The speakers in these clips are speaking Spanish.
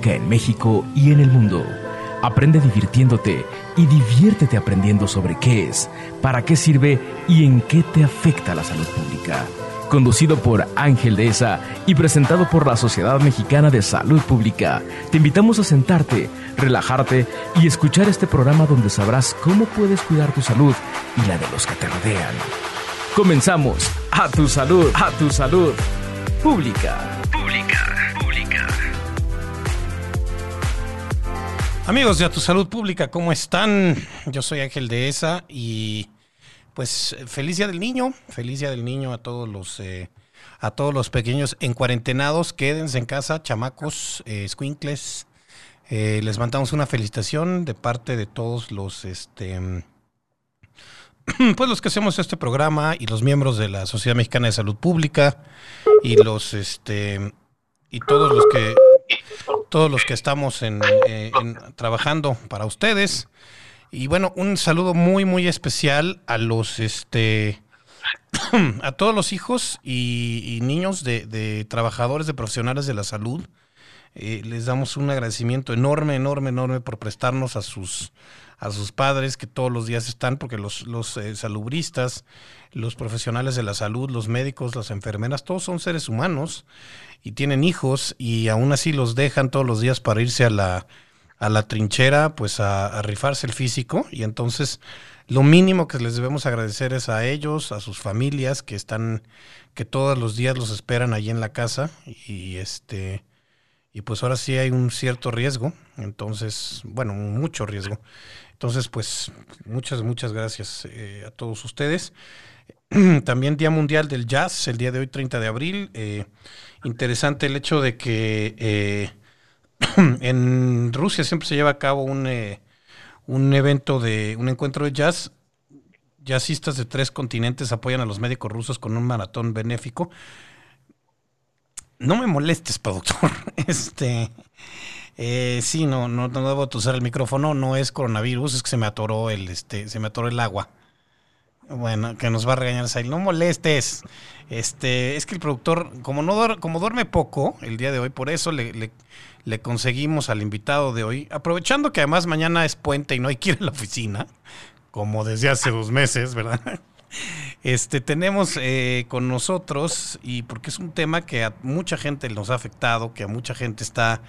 en México y en el mundo. Aprende divirtiéndote y diviértete aprendiendo sobre qué es, para qué sirve y en qué te afecta la salud pública. Conducido por Ángel Deza y presentado por la Sociedad Mexicana de Salud Pública, te invitamos a sentarte, relajarte y escuchar este programa donde sabrás cómo puedes cuidar tu salud y la de los que te rodean. Comenzamos. A tu salud, a tu salud. Pública. Amigos de A Tu Salud Pública, ¿cómo están? Yo soy Ángel de ESA y pues feliz día del niño, feliz día del niño a todos los eh, a todos los pequeños en cuarentenados, quédense en casa, chamacos, eh, squinkles. Eh, les mandamos una felicitación de parte de todos los este pues los que hacemos este programa y los miembros de la Sociedad Mexicana de Salud Pública y los este y todos los que todos los que estamos eh, en- trabajando para ustedes. Y bueno, un saludo muy, muy especial a los, este, a todos los hijos y, niños de trabajadores, de profesionales de la salud. Eh, les damos un agradecimiento enorme, enorme, enorme por prestarnos a sus, a sus padres que todos los días están, porque los, los eh, salubristas, los profesionales de la salud, los médicos, las enfermeras, todos son seres humanos y tienen hijos y aún así los dejan todos los días para irse a la, a la trinchera, pues a, a rifarse el físico. Y entonces lo mínimo que les debemos agradecer es a ellos, a sus familias que están, que todos los días los esperan allí en la casa y este y pues ahora sí hay un cierto riesgo, entonces, bueno, mucho riesgo. Entonces, pues muchas, muchas gracias eh, a todos ustedes. También Día Mundial del Jazz, el día de hoy, 30 de abril. Eh, interesante el hecho de que eh, en Rusia siempre se lleva a cabo un, un evento de un encuentro de jazz. Jazzistas de tres continentes apoyan a los médicos rusos con un maratón benéfico. No me molestes, productor. Este, eh, sí, no, no, no debo usar el micrófono. No es coronavirus, es que se me atoró el, este, se me atoró el agua. Bueno, que nos va a regañar Sail. No molestes. Este, es que el productor, como no duer- como duerme poco el día de hoy, por eso le, le- le conseguimos al invitado de hoy, aprovechando que además mañana es puente y no hay que ir la oficina, como desde hace dos meses, ¿verdad? Este, tenemos eh, con nosotros, y porque es un tema que a mucha gente nos ha afectado, que a mucha gente está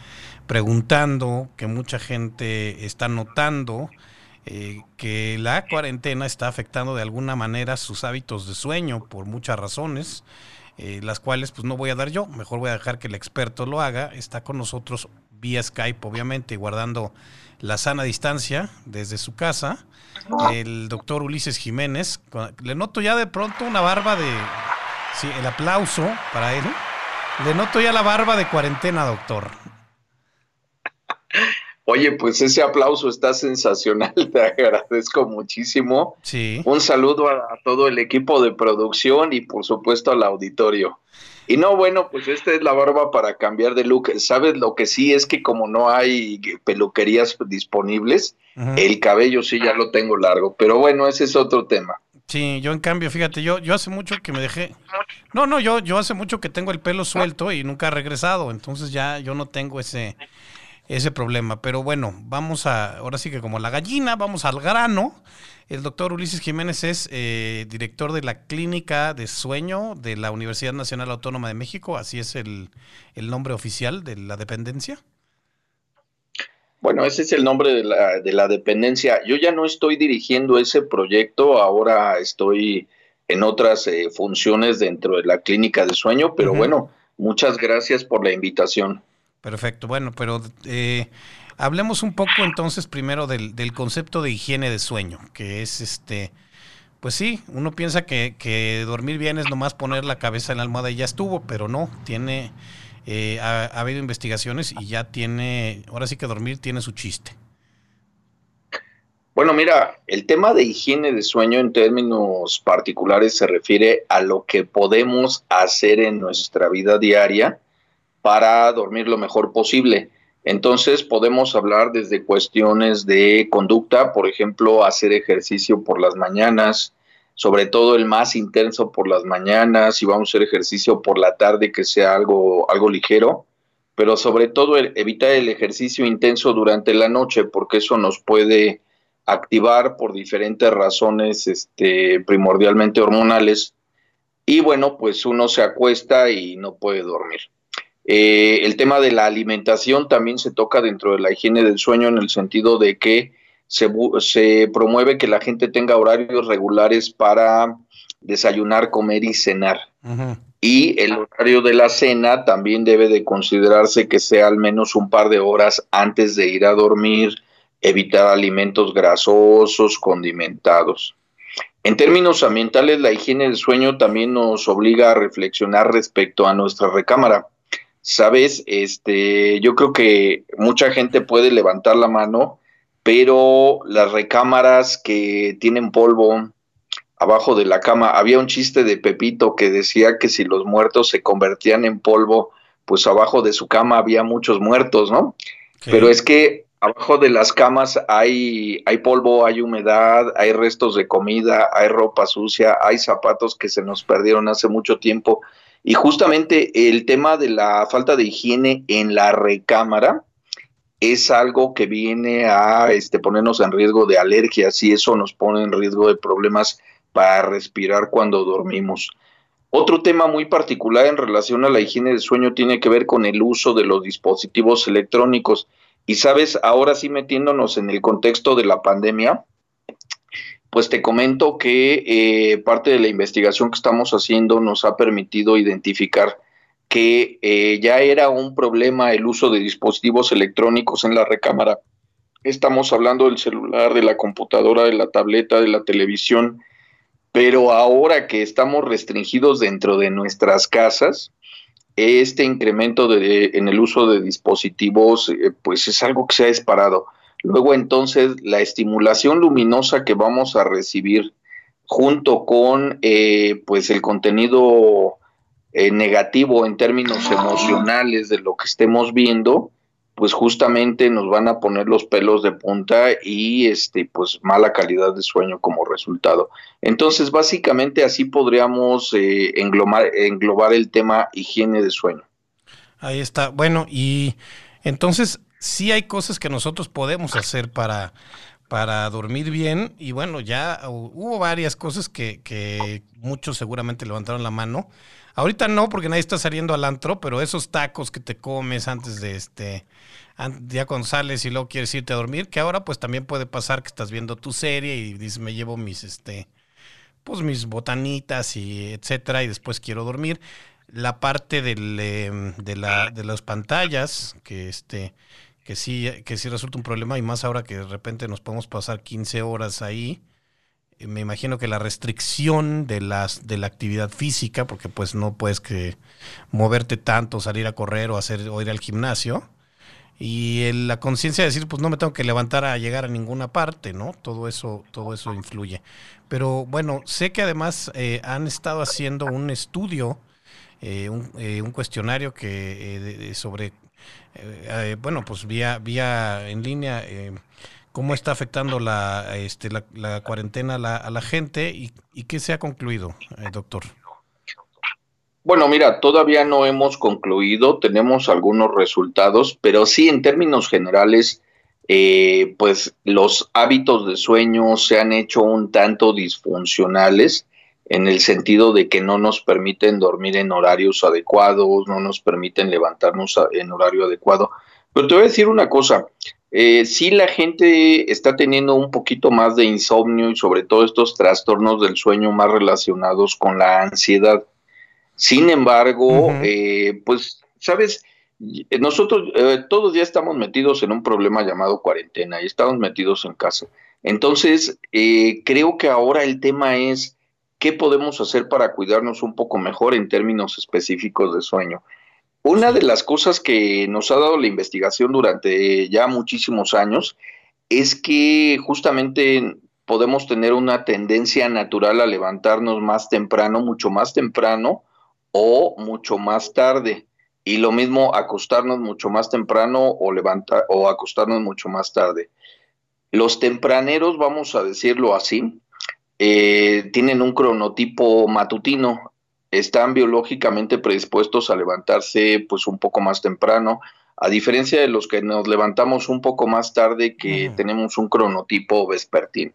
preguntando, que mucha gente está notando, eh, que la cuarentena está afectando de alguna manera sus hábitos de sueño por muchas razones, eh, las cuales pues no voy a dar yo, mejor voy a dejar que el experto lo haga. Está con nosotros vía Skype, obviamente, guardando la sana distancia desde su casa, el doctor Ulises Jiménez. Le noto ya de pronto una barba de... Sí, el aplauso para él. Le noto ya la barba de cuarentena, doctor. Oye, pues ese aplauso está sensacional, te agradezco muchísimo. Sí. Un saludo a, a todo el equipo de producción y por supuesto al auditorio. Y no, bueno, pues esta es la barba para cambiar de look. ¿Sabes lo que sí es que como no hay peluquerías disponibles, el cabello sí ya lo tengo largo, pero bueno, ese es otro tema. Sí, yo en cambio, fíjate, yo, yo hace mucho que me dejé. No, no, yo, yo hace mucho que tengo el pelo suelto y nunca ha regresado, entonces ya yo no tengo ese, ese problema. Pero bueno, vamos a, ahora sí que como la gallina, vamos al grano. El doctor Ulises Jiménez es eh, director de la Clínica de Sueño de la Universidad Nacional Autónoma de México, así es el, el nombre oficial de la dependencia. Bueno, ese es el nombre de la, de la dependencia. Yo ya no estoy dirigiendo ese proyecto, ahora estoy en otras eh, funciones dentro de la clínica de sueño, pero bueno, muchas gracias por la invitación. Perfecto, bueno, pero eh, hablemos un poco entonces primero del, del concepto de higiene de sueño, que es este, pues sí, uno piensa que, que dormir bien es nomás poner la cabeza en la almohada y ya estuvo, pero no, tiene, eh, ha, ha habido investigaciones y ya tiene, ahora sí que dormir tiene su chiste. Bueno, mira, el tema de higiene de sueño en términos particulares se refiere a lo que podemos hacer en nuestra vida diaria para dormir lo mejor posible. Entonces podemos hablar desde cuestiones de conducta, por ejemplo, hacer ejercicio por las mañanas, sobre todo el más intenso por las mañanas, si vamos a hacer ejercicio por la tarde que sea algo, algo ligero, pero sobre todo evitar el ejercicio intenso durante la noche, porque eso nos puede activar por diferentes razones, este, primordialmente hormonales, y bueno, pues uno se acuesta y no puede dormir. Eh, el tema de la alimentación también se toca dentro de la higiene del sueño en el sentido de que se, se promueve que la gente tenga horarios regulares para desayunar, comer y cenar. Y el horario de la cena también debe de considerarse que sea al menos un par de horas antes de ir a dormir, evitar alimentos grasosos, condimentados. En términos ambientales, la higiene del sueño también nos obliga a reflexionar respecto a nuestra recámara. Sabes, este, yo creo que mucha gente puede levantar la mano, pero las recámaras que tienen polvo abajo de la cama, había un chiste de Pepito que decía que si los muertos se convertían en polvo, pues abajo de su cama había muchos muertos, ¿no? Pero es que abajo de las camas hay, hay polvo, hay humedad, hay restos de comida, hay ropa sucia, hay zapatos que se nos perdieron hace mucho tiempo. Y justamente el tema de la falta de higiene en la recámara es algo que viene a este, ponernos en riesgo de alergias y eso nos pone en riesgo de problemas para respirar cuando dormimos. Otro tema muy particular en relación a la higiene del sueño tiene que ver con el uso de los dispositivos electrónicos. Y sabes, ahora sí metiéndonos en el contexto de la pandemia, pues te comento que eh, parte de la investigación que estamos haciendo nos ha permitido identificar que eh, ya era un problema el uso de dispositivos electrónicos en la recámara. Estamos hablando del celular, de la computadora, de la tableta, de la televisión, pero ahora que estamos restringidos dentro de nuestras casas, este incremento de, en el uso de dispositivos, eh, pues es algo que se ha disparado. Luego entonces la estimulación luminosa que vamos a recibir junto con eh, pues el contenido eh, negativo en términos emocionales de lo que estemos viendo, pues justamente nos van a poner los pelos de punta y este pues mala calidad de sueño como resultado. Entonces, básicamente así podríamos eh, englobar, englobar el tema higiene de sueño. Ahí está. Bueno, y entonces sí hay cosas que nosotros podemos hacer para para dormir bien y bueno, ya hubo varias cosas que, que muchos seguramente levantaron la mano. Ahorita no, porque nadie está saliendo al antro, pero esos tacos que te comes antes de este, ya cuando sales y luego quieres irte a dormir, que ahora pues también puede pasar que estás viendo tu serie y dices, me llevo mis, este, pues mis botanitas y etcétera, y después quiero dormir. La parte em, de, la, de las pantallas, que este, que sí, que sí resulta un problema, y más ahora que de repente nos podemos pasar 15 horas ahí eh, me imagino que la restricción de las de la actividad física, porque pues no puedes que moverte tanto, salir a correr o hacer o ir al gimnasio. Y la conciencia de decir, pues no me tengo que levantar a llegar a ninguna parte, ¿no? Todo eso, todo eso influye. Pero bueno, sé que además eh, han estado haciendo un estudio, eh, un, cuestionario que sobre, bueno, pues vía, vía en línea cómo está afectando la, este, la, cuarentena a la, gente y, qué se ha concluido, eh, doctor. Bueno, mira, todavía no hemos concluido, tenemos algunos resultados, pero sí en términos generales, eh, pues los hábitos de sueño se han hecho un tanto disfuncionales en el sentido de que no nos permiten dormir en horarios adecuados, no nos permiten levantarnos en horario adecuado. Pero te voy a decir una cosa, eh, sí la gente está teniendo un poquito más de insomnio y sobre todo estos trastornos del sueño más relacionados con la ansiedad. Sin embargo, eh, pues, sabes, nosotros eh, todos ya estamos metidos en un problema llamado cuarentena y estamos metidos en casa. Entonces, creo que ahora el tema es qué podemos hacer para cuidarnos un poco mejor en términos específicos de sueño. Una de las cosas que nos ha dado la investigación durante ya muchísimos años es que justamente podemos tener una tendencia natural a levantarnos más temprano, mucho más temprano o mucho más tarde. Y lo mismo acostarnos mucho más temprano o levantar o acostarnos mucho más tarde. Los tempraneros, vamos a decirlo así, eh, tienen un cronotipo matutino están biológicamente predispuestos a levantarse pues un poco más temprano, a diferencia de los que nos levantamos un poco más tarde que tenemos un cronotipo vespertino.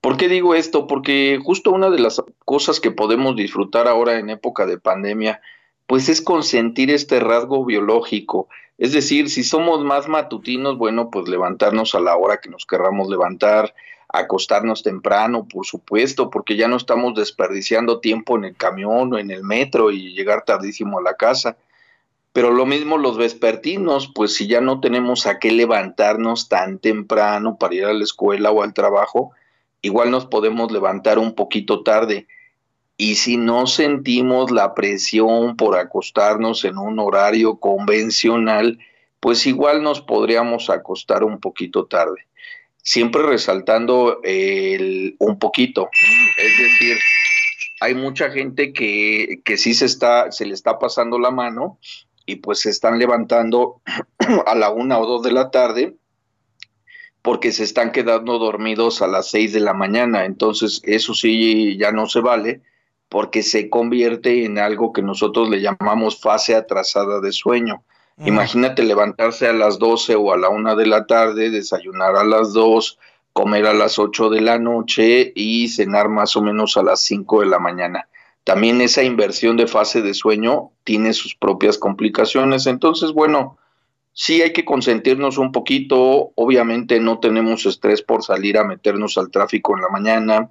¿Por qué digo esto? Porque justo una de las cosas que podemos disfrutar ahora en época de pandemia, pues es consentir este rasgo biológico. Es decir, si somos más matutinos, bueno, pues levantarnos a la hora que nos querramos levantar, acostarnos temprano, por supuesto, porque ya no estamos desperdiciando tiempo en el camión o en el metro y llegar tardísimo a la casa. Pero lo mismo los vespertinos, pues si ya no tenemos a qué levantarnos tan temprano para ir a la escuela o al trabajo, igual nos podemos levantar un poquito tarde. Y si no sentimos la presión por acostarnos en un horario convencional, pues igual nos podríamos acostar un poquito tarde. Siempre resaltando el un poquito. Es decir, hay mucha gente que, que sí se, está, se le está pasando la mano y pues se están levantando a la una o dos de la tarde porque se están quedando dormidos a las 6 de la mañana. Entonces, eso sí ya no se vale porque se convierte en algo que nosotros le llamamos fase atrasada de sueño. Imagínate levantarse a las 12 o a la 1 de la tarde, desayunar a las 2, comer a las 8 de la noche y cenar más o menos a las 5 de la mañana. También esa inversión de fase de sueño tiene sus propias complicaciones. Entonces, bueno, Sí hay que consentirnos un poquito, obviamente no tenemos estrés por salir a meternos al tráfico en la mañana,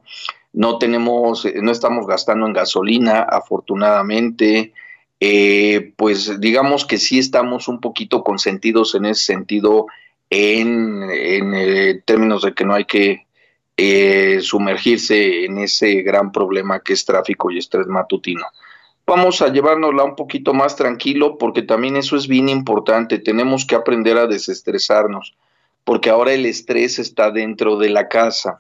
no tenemos, eh, no estamos gastando en gasolina, afortunadamente, eh, pues digamos que sí estamos un poquito consentidos en ese sentido, en, eh, términos de que no hay que sumergirse en ese gran problema que es tráfico y estrés matutino vamos a llevárnosla un poquito más tranquilo porque también eso es bien importante. Tenemos que aprender a desestresarnos porque ahora el estrés está dentro de la casa.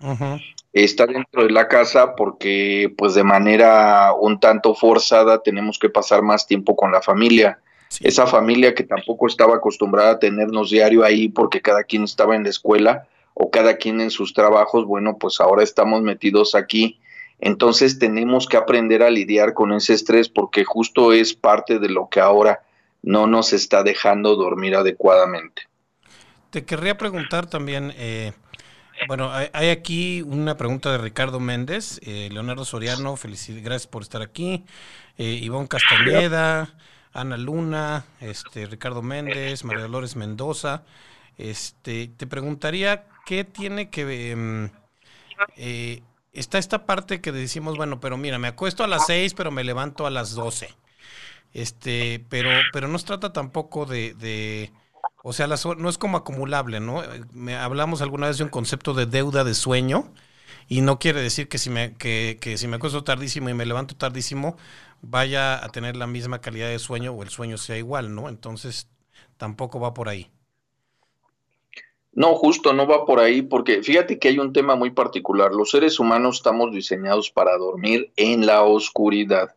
Está dentro de la casa porque pues de manera un tanto forzada tenemos que pasar más tiempo con la familia. Esa familia que tampoco estaba acostumbrada a tenernos diario ahí porque cada quien estaba en la escuela o cada quien en sus trabajos, bueno, pues ahora estamos metidos aquí entonces tenemos que aprender a lidiar con ese estrés porque justo es parte de lo que ahora no nos está dejando dormir adecuadamente. Te querría preguntar también, eh, bueno, hay, aquí una pregunta de Ricardo Méndez, eh, Leonardo Soriano, felicidades, gracias por estar aquí, eh, Ivonne Castañeda, Ana Luna, este, Ricardo Méndez, María Dolores Mendoza. Este, te preguntaría qué tiene que em, eh, está esta parte que decimos, bueno, pero mira, me acuesto a las 6, pero me levanto a las 12. Este, pero, pero no se trata tampoco de o sea, no es como acumulable, ¿no? Me, hablamos alguna vez de un concepto de deuda de sueño y no quiere decir que si me, que, que si me acuesto tardísimo y me levanto tardísimo, vaya a tener la misma calidad de sueño o el sueño sea igual, ¿no? Entonces, tampoco va por ahí. No, justo no va por ahí, porque fíjate que hay un tema muy particular. Los seres humanos estamos diseñados para dormir en la oscuridad.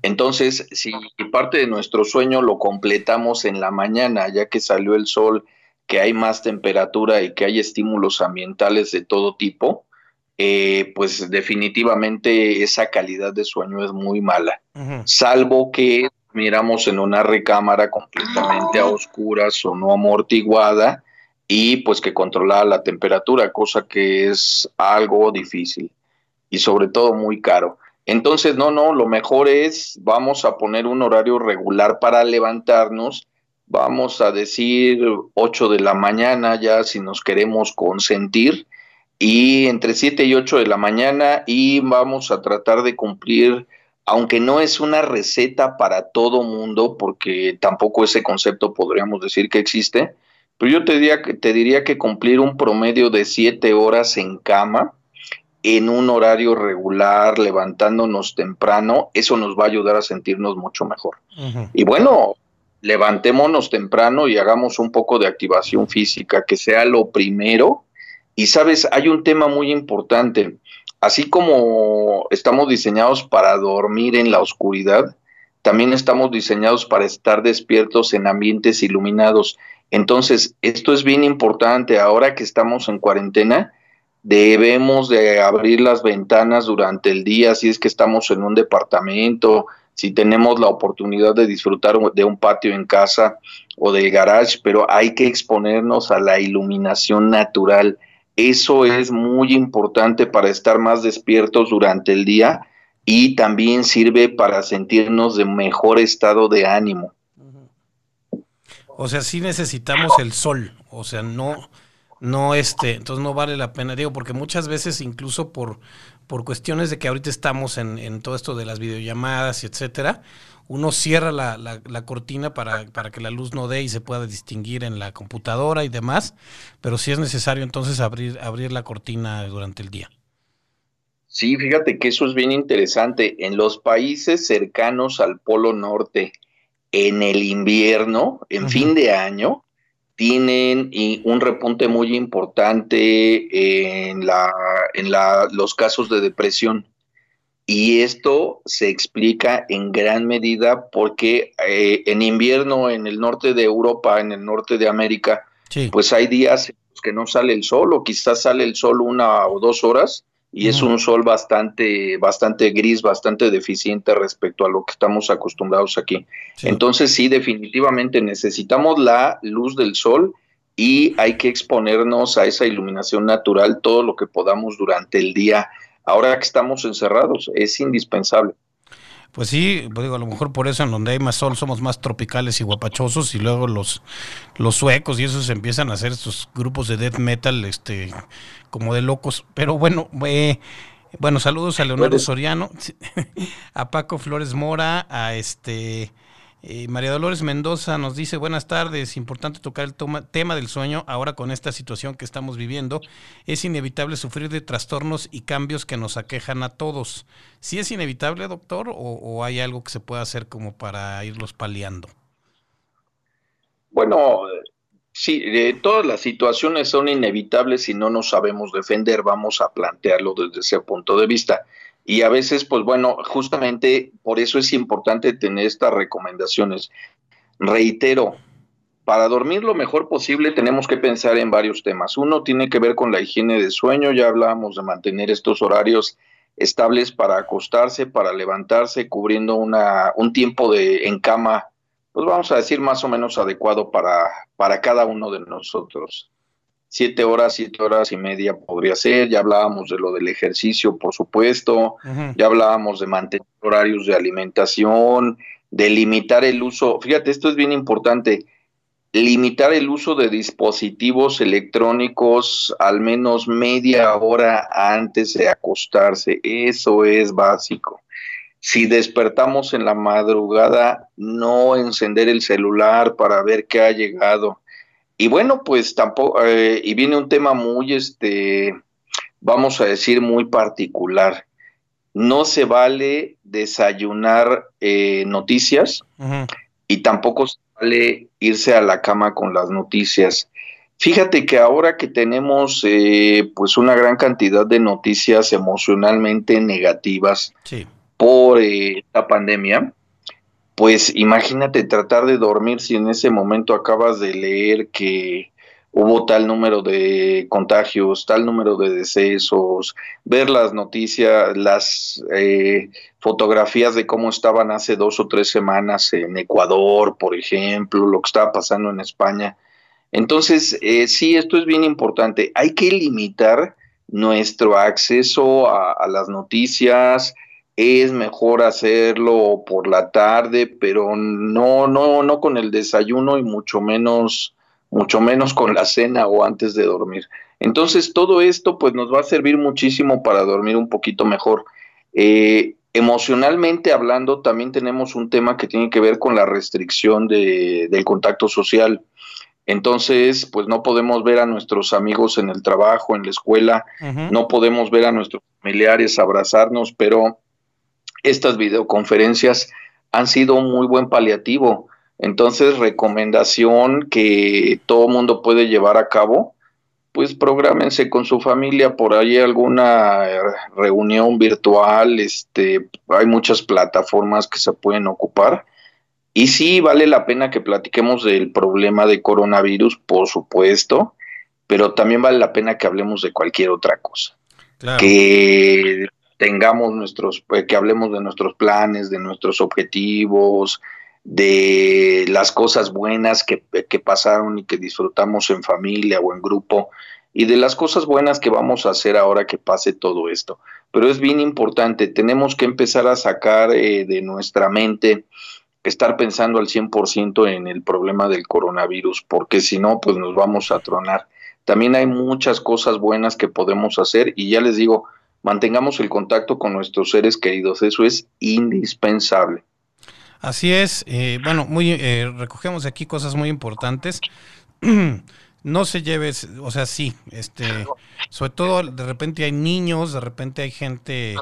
Entonces, si parte de nuestro sueño lo completamos en la mañana, ya que salió el sol, que hay más temperatura y que hay estímulos ambientales de todo tipo, eh, pues definitivamente esa calidad de sueño es muy mala. Salvo que miramos en una recámara completamente a oscuras o no amortiguada y pues que controlara la temperatura, cosa que es algo difícil y sobre todo muy caro. Entonces, no, no, lo mejor es, vamos a poner un horario regular para levantarnos, vamos a decir 8 de la mañana ya si nos queremos consentir, y entre 7 y 8 de la mañana y vamos a tratar de cumplir, aunque no es una receta para todo mundo, porque tampoco ese concepto podríamos decir que existe, pero yo te diría, que, te diría que cumplir un promedio de siete horas en cama, en un horario regular, levantándonos temprano, eso nos va a ayudar a sentirnos mucho mejor. Y bueno, levantémonos temprano y hagamos un poco de activación física, que sea lo primero. Y sabes, hay un tema muy importante. Así como estamos diseñados para dormir en la oscuridad, también estamos diseñados para estar despiertos en ambientes iluminados. Entonces, esto es bien importante. Ahora que estamos en cuarentena, debemos de abrir las ventanas durante el día, si es que estamos en un departamento, si tenemos la oportunidad de disfrutar de un patio en casa o del garage, pero hay que exponernos a la iluminación natural. Eso es muy importante para estar más despiertos durante el día y también sirve para sentirnos de mejor estado de ánimo. O sea, sí necesitamos el sol, o sea, no, no este, entonces no vale la pena, digo, porque muchas veces incluso por, por cuestiones de que ahorita estamos en, en todo esto de las videollamadas y etcétera, uno cierra la, la, cortina para, para, que la luz no dé y se pueda distinguir en la computadora y demás, pero sí es necesario entonces abrir, abrir la cortina durante el día. Sí, fíjate que eso es bien interesante. En los países cercanos al Polo Norte, en el invierno, en fin de año, tienen un repunte muy importante en, la, en la, los casos de depresión. Y esto se explica en gran medida porque eh, en invierno en el norte de Europa, en el norte de América, pues hay días en los que no sale el sol o quizás sale el sol una o dos horas y es un sol bastante, bastante gris, bastante deficiente respecto a lo que estamos acostumbrados aquí. Entonces sí, definitivamente necesitamos la luz del sol y hay que exponernos a esa iluminación natural todo lo que podamos durante el día. Ahora que estamos encerrados, es indispensable. Pues sí, pues digo, a lo mejor por eso en donde hay más sol somos más tropicales y guapachosos y luego los, los suecos y esos empiezan a hacer estos grupos de death metal este como de locos. Pero bueno, eh, bueno, saludos a Leonardo Soriano, a Paco Flores Mora, a este eh, María Dolores Mendoza nos dice, buenas tardes, importante tocar el tema del sueño ahora con esta situación que estamos viviendo. Es inevitable sufrir de trastornos y cambios que nos aquejan a todos. ¿Sí es inevitable, doctor, o, hay algo que se pueda hacer como para irlos paliando? Bueno, sí, todas las situaciones son inevitables si no nos sabemos defender, vamos a plantearlo desde ese punto de vista. Y a veces, pues bueno, justamente por eso es importante tener estas recomendaciones. Reitero, para dormir lo mejor posible tenemos que pensar en varios temas. Uno tiene que ver con la higiene de sueño, ya hablábamos de mantener estos horarios estables para acostarse, para levantarse, cubriendo una, un tiempo de en cama, pues vamos a decir más o menos adecuado para, para cada uno de nosotros siete horas, siete horas y media podría ser. Ya hablábamos de lo del ejercicio, por supuesto. Ya hablábamos de mantener horarios de alimentación, de limitar el uso. Fíjate, esto es bien importante. Limitar el uso de dispositivos electrónicos al menos media hora antes de acostarse. Eso es básico. Si despertamos en la madrugada, no encender el celular para ver qué ha llegado y bueno, pues tampoco, eh, y viene un tema muy, este, vamos a decir, muy particular. No se vale desayunar eh, noticias y tampoco se vale irse a la cama con las noticias. Fíjate que ahora que tenemos eh, pues una gran cantidad de noticias emocionalmente negativas por la pandemia, pues imagínate tratar de dormir si en ese momento acabas de leer que hubo tal número de contagios, tal número de decesos, ver las noticias, las eh, fotografías de cómo estaban hace dos o tres semanas en Ecuador, por ejemplo, lo que estaba pasando en España. Entonces, eh, sí, esto es bien importante. Hay que limitar nuestro acceso a las noticias, es mejor hacerlo por la tarde, pero no, no, no con el desayuno y mucho menos, mucho menos con la cena o antes de dormir. Entonces todo esto pues nos va a servir muchísimo para dormir un poquito mejor. Eh, emocionalmente hablando, también tenemos un tema que tiene que ver con la restricción de, del contacto social. Entonces, pues no podemos ver a nuestros amigos en el trabajo, en la escuela, no podemos ver a nuestros familiares, abrazarnos, pero estas videoconferencias han sido un muy buen paliativo. Entonces, recomendación que todo mundo puede llevar a cabo, pues prográmense con su familia por ahí alguna reunión virtual, este, hay muchas plataformas que se pueden ocupar. Y sí, vale la pena que platiquemos del problema de coronavirus, por supuesto, pero también vale la pena que hablemos de cualquier otra cosa. Que tengamos nuestros, eh, que hablemos de nuestros planes, de nuestros objetivos, de las cosas buenas que, que, pasaron y que disfrutamos en familia o en grupo y de las cosas buenas que vamos a hacer ahora que pase todo esto. Pero es bien importante, tenemos que empezar a sacar eh, de nuestra mente, estar pensando al 100% en el problema del coronavirus, porque si no, pues nos vamos a tronar. También hay muchas cosas buenas que podemos hacer y ya les digo, mantengamos el contacto con nuestros seres queridos, eso es indispensable. Así es, eh, bueno, muy eh, recogemos aquí cosas muy importantes. no se lleve, o sea, sí, este, sobre todo de repente hay niños, de repente hay gente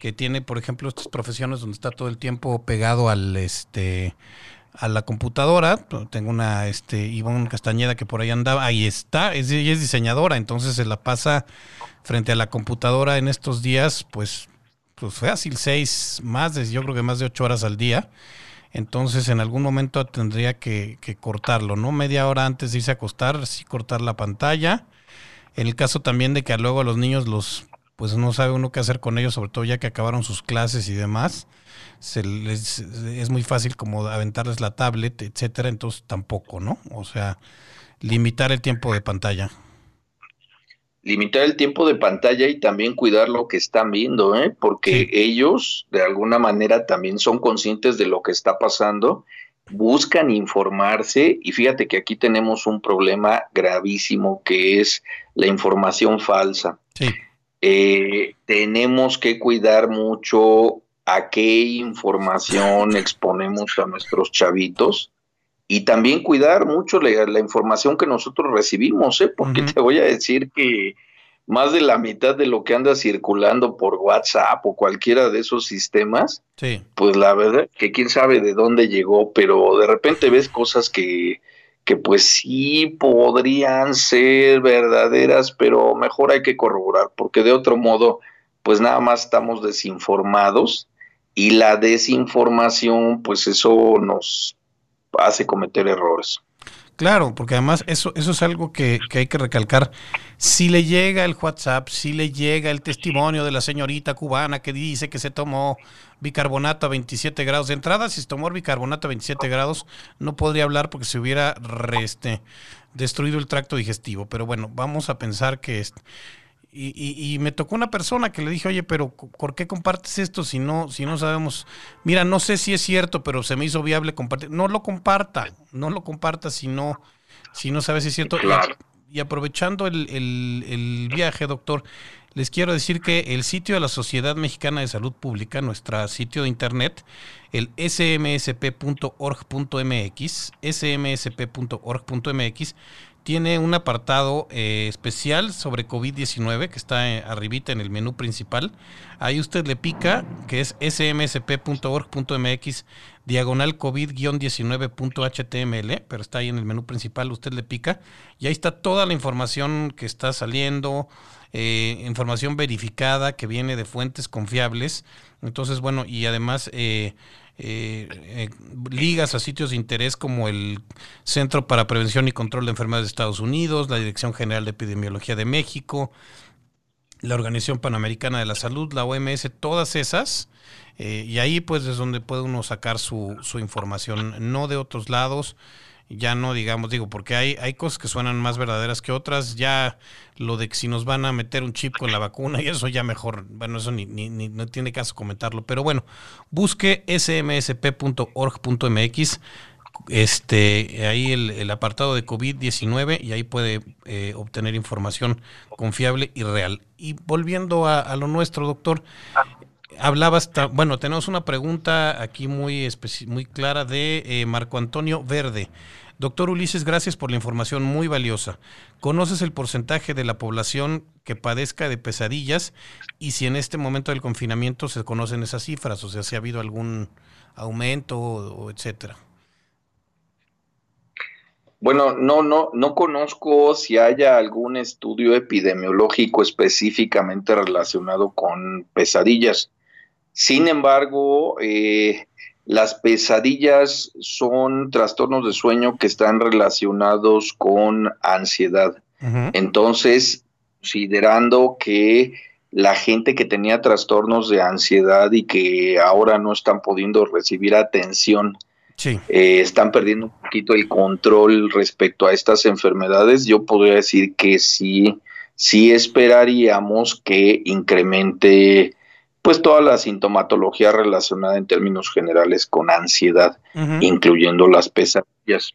que tiene, por ejemplo, estas profesiones donde está todo el tiempo pegado al, este, a la computadora. Tengo una, este, Ivonne Castañeda que por ahí andaba, ahí está, es, ella es diseñadora, entonces se la pasa frente a la computadora en estos días, pues, pues fácil, seis, más de, yo creo que más de ocho horas al día. Entonces en algún momento tendría que, que cortarlo, ¿no? Media hora antes de irse a acostar, sí cortar la pantalla. En el caso también de que luego a los niños los, pues no sabe uno qué hacer con ellos, sobre todo ya que acabaron sus clases y demás se les, es muy fácil como aventarles la tablet, etcétera, entonces tampoco, ¿no? O sea, limitar el tiempo de pantalla. Limitar el tiempo de pantalla y también cuidar lo que están viendo, ¿eh? porque ellos de alguna manera también son conscientes de lo que está pasando, buscan informarse y fíjate que aquí tenemos un problema gravísimo que es la información falsa. Sí. Eh, tenemos que cuidar mucho a qué información exponemos a nuestros chavitos y también cuidar mucho la, información que nosotros recibimos, ¿eh? porque te voy a decir que más de la mitad de lo que anda circulando por WhatsApp o cualquiera de esos sistemas, pues la verdad que quién sabe de dónde llegó, pero de repente ves cosas que, que pues sí podrían ser verdaderas, pero mejor hay que corroborar, porque de otro modo, pues nada más estamos desinformados y la desinformación, pues eso nos hace cometer errores. Claro, porque además eso, eso es algo que, hay que recalcar. Si le llega el WhatsApp, si le llega el testimonio de la señorita cubana que dice que se tomó bicarbonato a 27 grados de entrada, si se tomó bicarbonato a 27 grados, no podría hablar porque se hubiera este, destruido el tracto digestivo. Pero bueno, vamos a pensar que y, y, me tocó una persona que le dije, oye, pero ¿por qué compartes esto si no, si no sabemos? Mira, no sé si es cierto, pero se me hizo viable compartir. No lo comparta, no lo comparta si no, si no sabes si es cierto. Y, aprovechando el, el, viaje, doctor, les quiero decir que el sitio de la Sociedad Mexicana de Salud Pública, nuestro sitio de internet, el smsp.org.mx, smsp.org.mx, tiene un apartado eh, especial sobre COVID-19 que está eh, arribita en el menú principal. Ahí usted le pica, que es smsp.org.mx diagonal COVID-19.html, pero está ahí en el menú principal, usted le pica y ahí está toda la información que está saliendo, eh, información verificada que viene de fuentes confiables. Entonces, bueno, y además eh, eh, ligas a sitios de interés como el Centro para Prevención y Control de Enfermedades de Estados Unidos, la Dirección General de Epidemiología de México, la Organización Panamericana de la Salud, la OMS, todas esas. Eh, y ahí pues es donde puede uno sacar su, su información, no de otros lados ya no digamos, digo, porque hay, hay cosas que suenan más verdaderas que otras, ya lo de que si nos van a meter un chip con la vacuna y eso ya mejor, bueno, eso ni, ni, no tiene caso comentarlo, pero bueno, busque smsp.org.mx, este, ahí el, apartado de COVID-19 y ahí puede eh, obtener información confiable y real. Y volviendo a, lo nuestro, doctor, hablabas, bueno, tenemos una pregunta aquí muy, muy clara de eh, Marco Antonio Verde. Doctor Ulises, gracias por la información muy valiosa. ¿Conoces el porcentaje de la población que padezca de pesadillas y si en este momento del confinamiento se conocen esas cifras, o sea, si ha habido algún aumento o, etcétera? Bueno, no, no, no conozco si haya algún estudio epidemiológico específicamente relacionado con pesadillas. Sin embargo, eh, las pesadillas son trastornos de sueño que están relacionados con ansiedad. Entonces, considerando que la gente que tenía trastornos de ansiedad y que ahora no están pudiendo recibir atención, eh, están perdiendo un poquito el control respecto a estas enfermedades, yo podría decir que sí, sí esperaríamos que incremente pues toda la sintomatología relacionada en términos generales con ansiedad, incluyendo las pesadillas.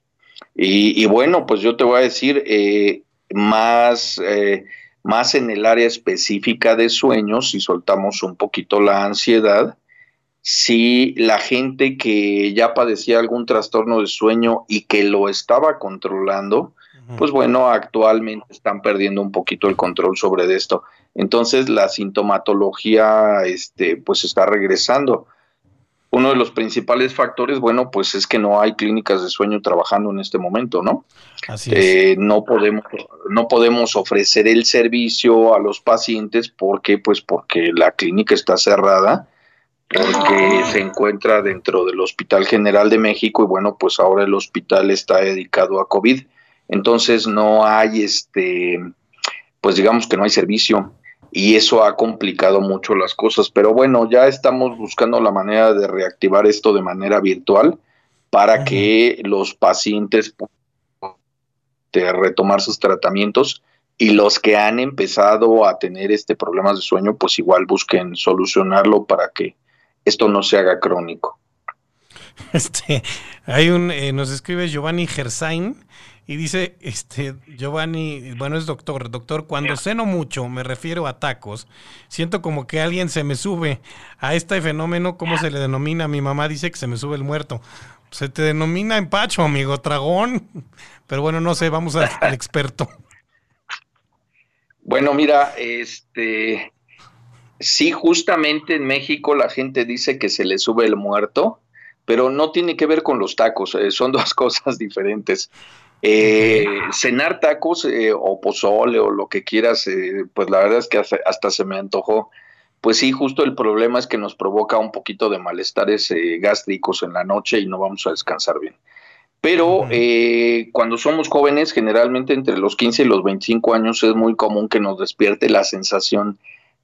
Y, bueno, pues yo te voy a decir, eh, más, eh, más en el área específica de sueños, si soltamos un poquito la ansiedad, si la gente que ya padecía algún trastorno de sueño y que lo estaba controlando, pues bueno, actualmente están perdiendo un poquito el control sobre esto. Entonces la sintomatología, este, pues está regresando. Uno de los principales factores, bueno, pues es que no hay clínicas de sueño trabajando en este momento, ¿no? Así es. Eh, no podemos, no podemos ofrecer el servicio a los pacientes porque, pues, porque la clínica está cerrada porque se encuentra dentro del Hospital General de México y bueno, pues ahora el hospital está dedicado a COVID. Entonces no hay este, pues digamos que no hay servicio y eso ha complicado mucho las cosas. Pero bueno, ya estamos buscando la manera de reactivar esto de manera virtual para que los pacientes puedan retomar sus tratamientos y los que han empezado a tener este problemas de sueño, pues igual busquen solucionarlo para que esto no se haga crónico. Este, hay un, eh, nos escribe Giovanni Gersain y dice, este, Giovanni, bueno, es doctor, doctor, cuando ceno mucho, me refiero a tacos, siento como que alguien se me sube a este fenómeno, ¿cómo se le denomina? Mi mamá dice que se me sube el muerto. Se te denomina empacho, amigo, tragón. Pero bueno, no sé, vamos al experto. Bueno, mira, este, sí, justamente en México la gente dice que se le sube el muerto, pero no tiene que ver con los tacos, eh, son dos cosas diferentes. Eh, cenar tacos eh, o pozole o lo que quieras, pues la verdad es que hasta, se me antojó. Pues sí, justo el problema es que nos provoca un poquito de malestares gástricos en la noche y no vamos a descansar bien. Pero cuando somos jóvenes, generalmente entre los 15 y los 25 años es muy común que nos despierte la sensación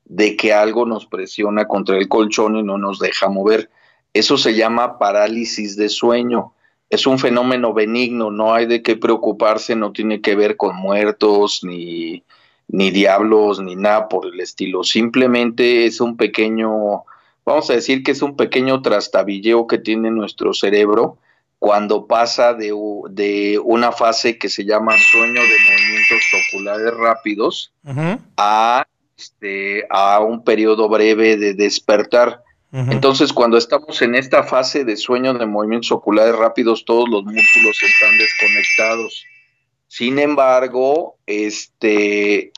de que algo nos presiona contra el colchón y no nos deja mover. Eso se llama parálisis de sueño. Es un fenómeno benigno, no hay de qué preocuparse, no tiene que ver con muertos, ni, ni diablos, ni nada por el estilo. Simplemente es un pequeño, vamos a decir que es un pequeño trastabilleo que tiene nuestro cerebro cuando pasa de, de una fase que se llama sueño de movimientos oculares rápidos a este, a un periodo breve de despertar. Entonces, cuando estamos en esta fase de sueño de movimientos oculares rápidos, todos los músculos están desconectados. Sin embargo, este,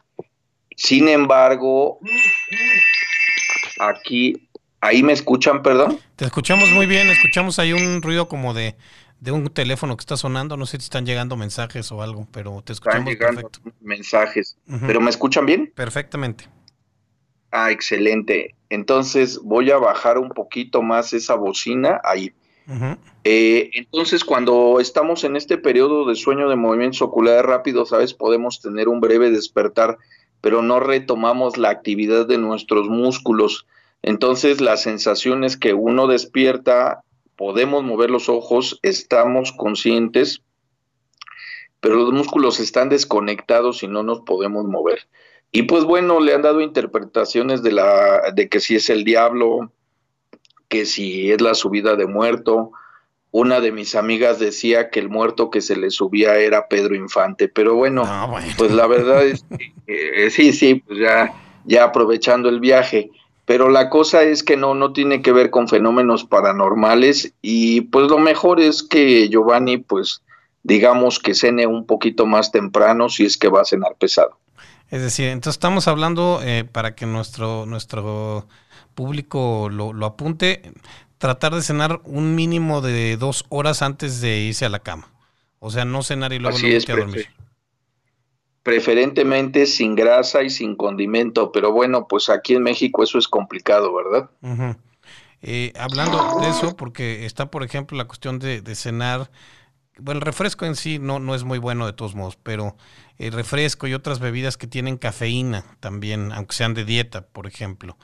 sin embargo, aquí, ahí me escuchan, perdón. Te escuchamos muy bien, escuchamos ahí un ruido como de, de un teléfono que está sonando, no sé si están llegando mensajes o algo, pero te escuchamos están llegando mensajes. ¿Pero me escuchan bien? Perfectamente. Ah, excelente. Entonces voy a bajar un poquito más esa bocina ahí. Eh, entonces, cuando estamos en este periodo de sueño de movimientos oculares rápidos, ¿sabes? Podemos tener un breve despertar, pero no retomamos la actividad de nuestros músculos. Entonces, la sensación es que uno despierta podemos mover los ojos, estamos conscientes, pero los músculos están desconectados y no nos podemos mover. Y pues bueno, le han dado interpretaciones de la de que si es el diablo, que si es la subida de muerto. Una de mis amigas decía que el muerto que se le subía era Pedro Infante, pero bueno, pues la verdad es que eh, sí, sí, pues ya ya aprovechando el viaje, pero la cosa es que no, no tiene que ver con fenómenos paranormales y pues lo mejor es que Giovanni pues digamos que cene un poquito más temprano si es que va a cenar pesado. Es decir, entonces estamos hablando eh, para que nuestro, nuestro público lo, lo, apunte, tratar de cenar un mínimo de dos horas antes de irse a la cama. O sea, no cenar y luego, irse a dormir preferentemente sin grasa y sin condimento, pero bueno, pues aquí en México eso es complicado, ¿verdad? Eh, hablando de eso, porque está, por ejemplo, la cuestión de, cenar bueno, el refresco en sí no, no es muy bueno de todos modos, pero el refresco y otras bebidas que tienen cafeína también, aunque sean de dieta, por ejemplo,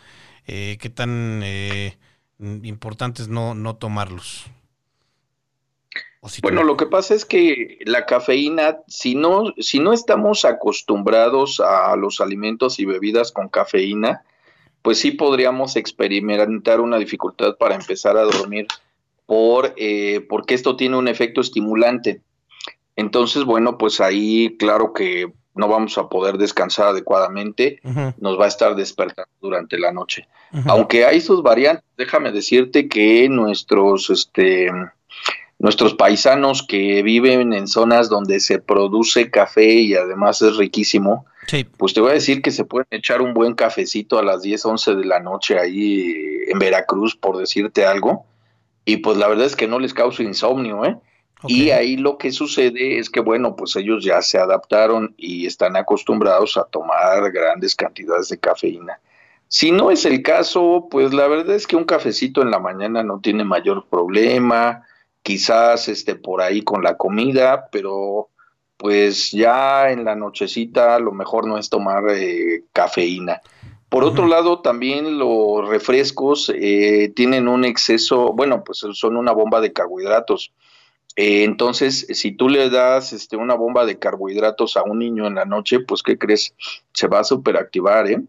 eh, ¿qué tan eh, importante es no, no tomarlos? bueno, lo que pasa es que la cafeína, si no, si no estamos acostumbrados a los alimentos y bebidas con cafeína, pues sí podríamos experimentar una dificultad para empezar a dormir por, eh, porque esto tiene un efecto estimulante. Entonces, bueno, pues ahí claro que no vamos a poder descansar adecuadamente, nos va a estar despertando durante la noche. Aunque hay sus variantes, déjame decirte que nuestros, este, nuestros paisanos que viven en zonas donde se produce café y además es riquísimo, pues te voy a decir que se pueden echar un buen cafecito a las 10, 11 de la noche ahí en Veracruz, por decirte algo, y pues la verdad es que no les causa insomnio, ¿eh? Y ahí lo que sucede es que, bueno, pues ellos ya se adaptaron y están acostumbrados a tomar grandes cantidades de cafeína. Si no es el caso, pues la verdad es que un cafecito en la mañana no tiene mayor problema, quizás este por ahí con la comida, pero pues ya en la nochecita lo mejor no es tomar eh, cafeína. Por otro lado, también los refrescos eh, tienen un exceso, bueno, pues son una bomba de carbohidratos. Eh, entonces, si tú le das este, una bomba de carbohidratos a un niño en la noche, pues, ¿qué crees? Se va a superactivar, ¿eh?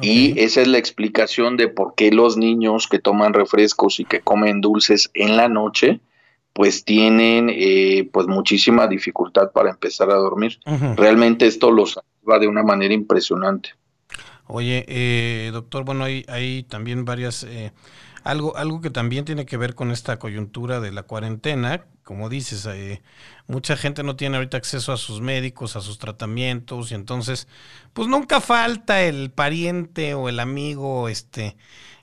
Y esa es la explicación de por qué los niños que toman refrescos y que comen dulces en la noche, pues tienen eh, pues muchísima dificultad para empezar a dormir. Realmente esto los va de una manera impresionante. Oye, eh, doctor, bueno, hay, hay también varias, eh, algo, algo que también tiene que ver con esta coyuntura de la cuarentena, como dices, eh, mucha gente no tiene ahorita acceso a sus médicos, a sus tratamientos, y entonces, pues nunca falta el pariente o el amigo, este,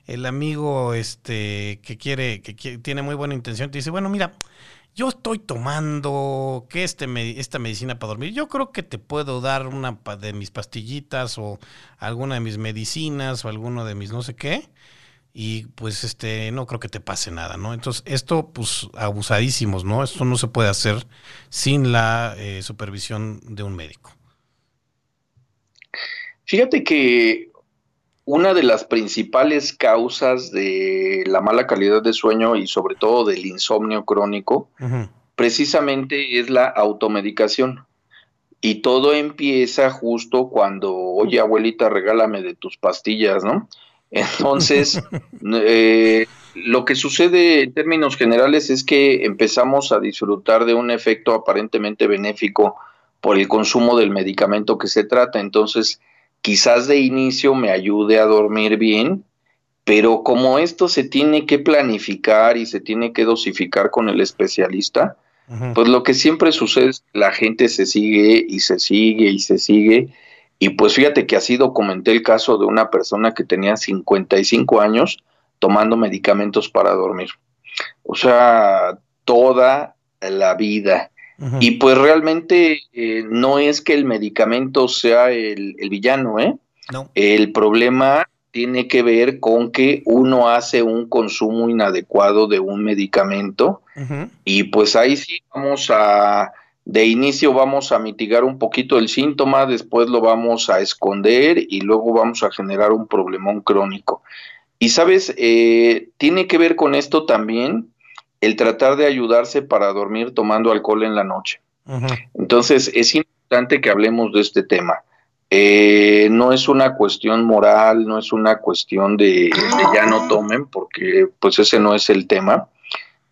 el amigo, este, que quiere, que tiene muy buena intención, te dice, bueno, mira, yo estoy tomando que este esta medicina para dormir. Yo creo que te puedo dar una de mis pastillitas o alguna de mis medicinas o alguno de mis no sé qué. Y pues este no creo que te pase nada, ¿no? Entonces, esto, pues, abusadísimos, ¿no? Esto no se puede hacer sin la eh, supervisión de un médico. Fíjate que una de las principales causas de la mala calidad de sueño y sobre todo del insomnio crónico, precisamente es la automedicación. Y todo empieza justo cuando, oye abuelita, regálame de tus pastillas, ¿no? Entonces, eh, lo que sucede en términos generales es que empezamos a disfrutar de un efecto aparentemente benéfico por el consumo del medicamento que se trata. Entonces, quizás de inicio me ayude a dormir bien, pero como esto se tiene que planificar y se tiene que dosificar con el especialista, pues lo que siempre sucede es que la gente se sigue y se sigue y se sigue. Y pues fíjate que así documenté el caso de una persona que tenía 55 años tomando medicamentos para dormir. O sea, toda la vida. Y pues realmente eh, no es que el medicamento sea el, villano, ¿eh? No. El problema tiene que ver con que uno hace un consumo inadecuado de un medicamento y pues ahí sí vamos a, de inicio vamos a mitigar un poquito el síntoma, después lo vamos a esconder y luego vamos a generar un problemón crónico. Y sabes, eh, tiene que ver con esto también el tratar de ayudarse para dormir tomando alcohol en la noche. Entonces, es importante que hablemos de este tema. Eh, no es una cuestión moral, no es una cuestión de, ya no tomen, porque pues ese no es el tema,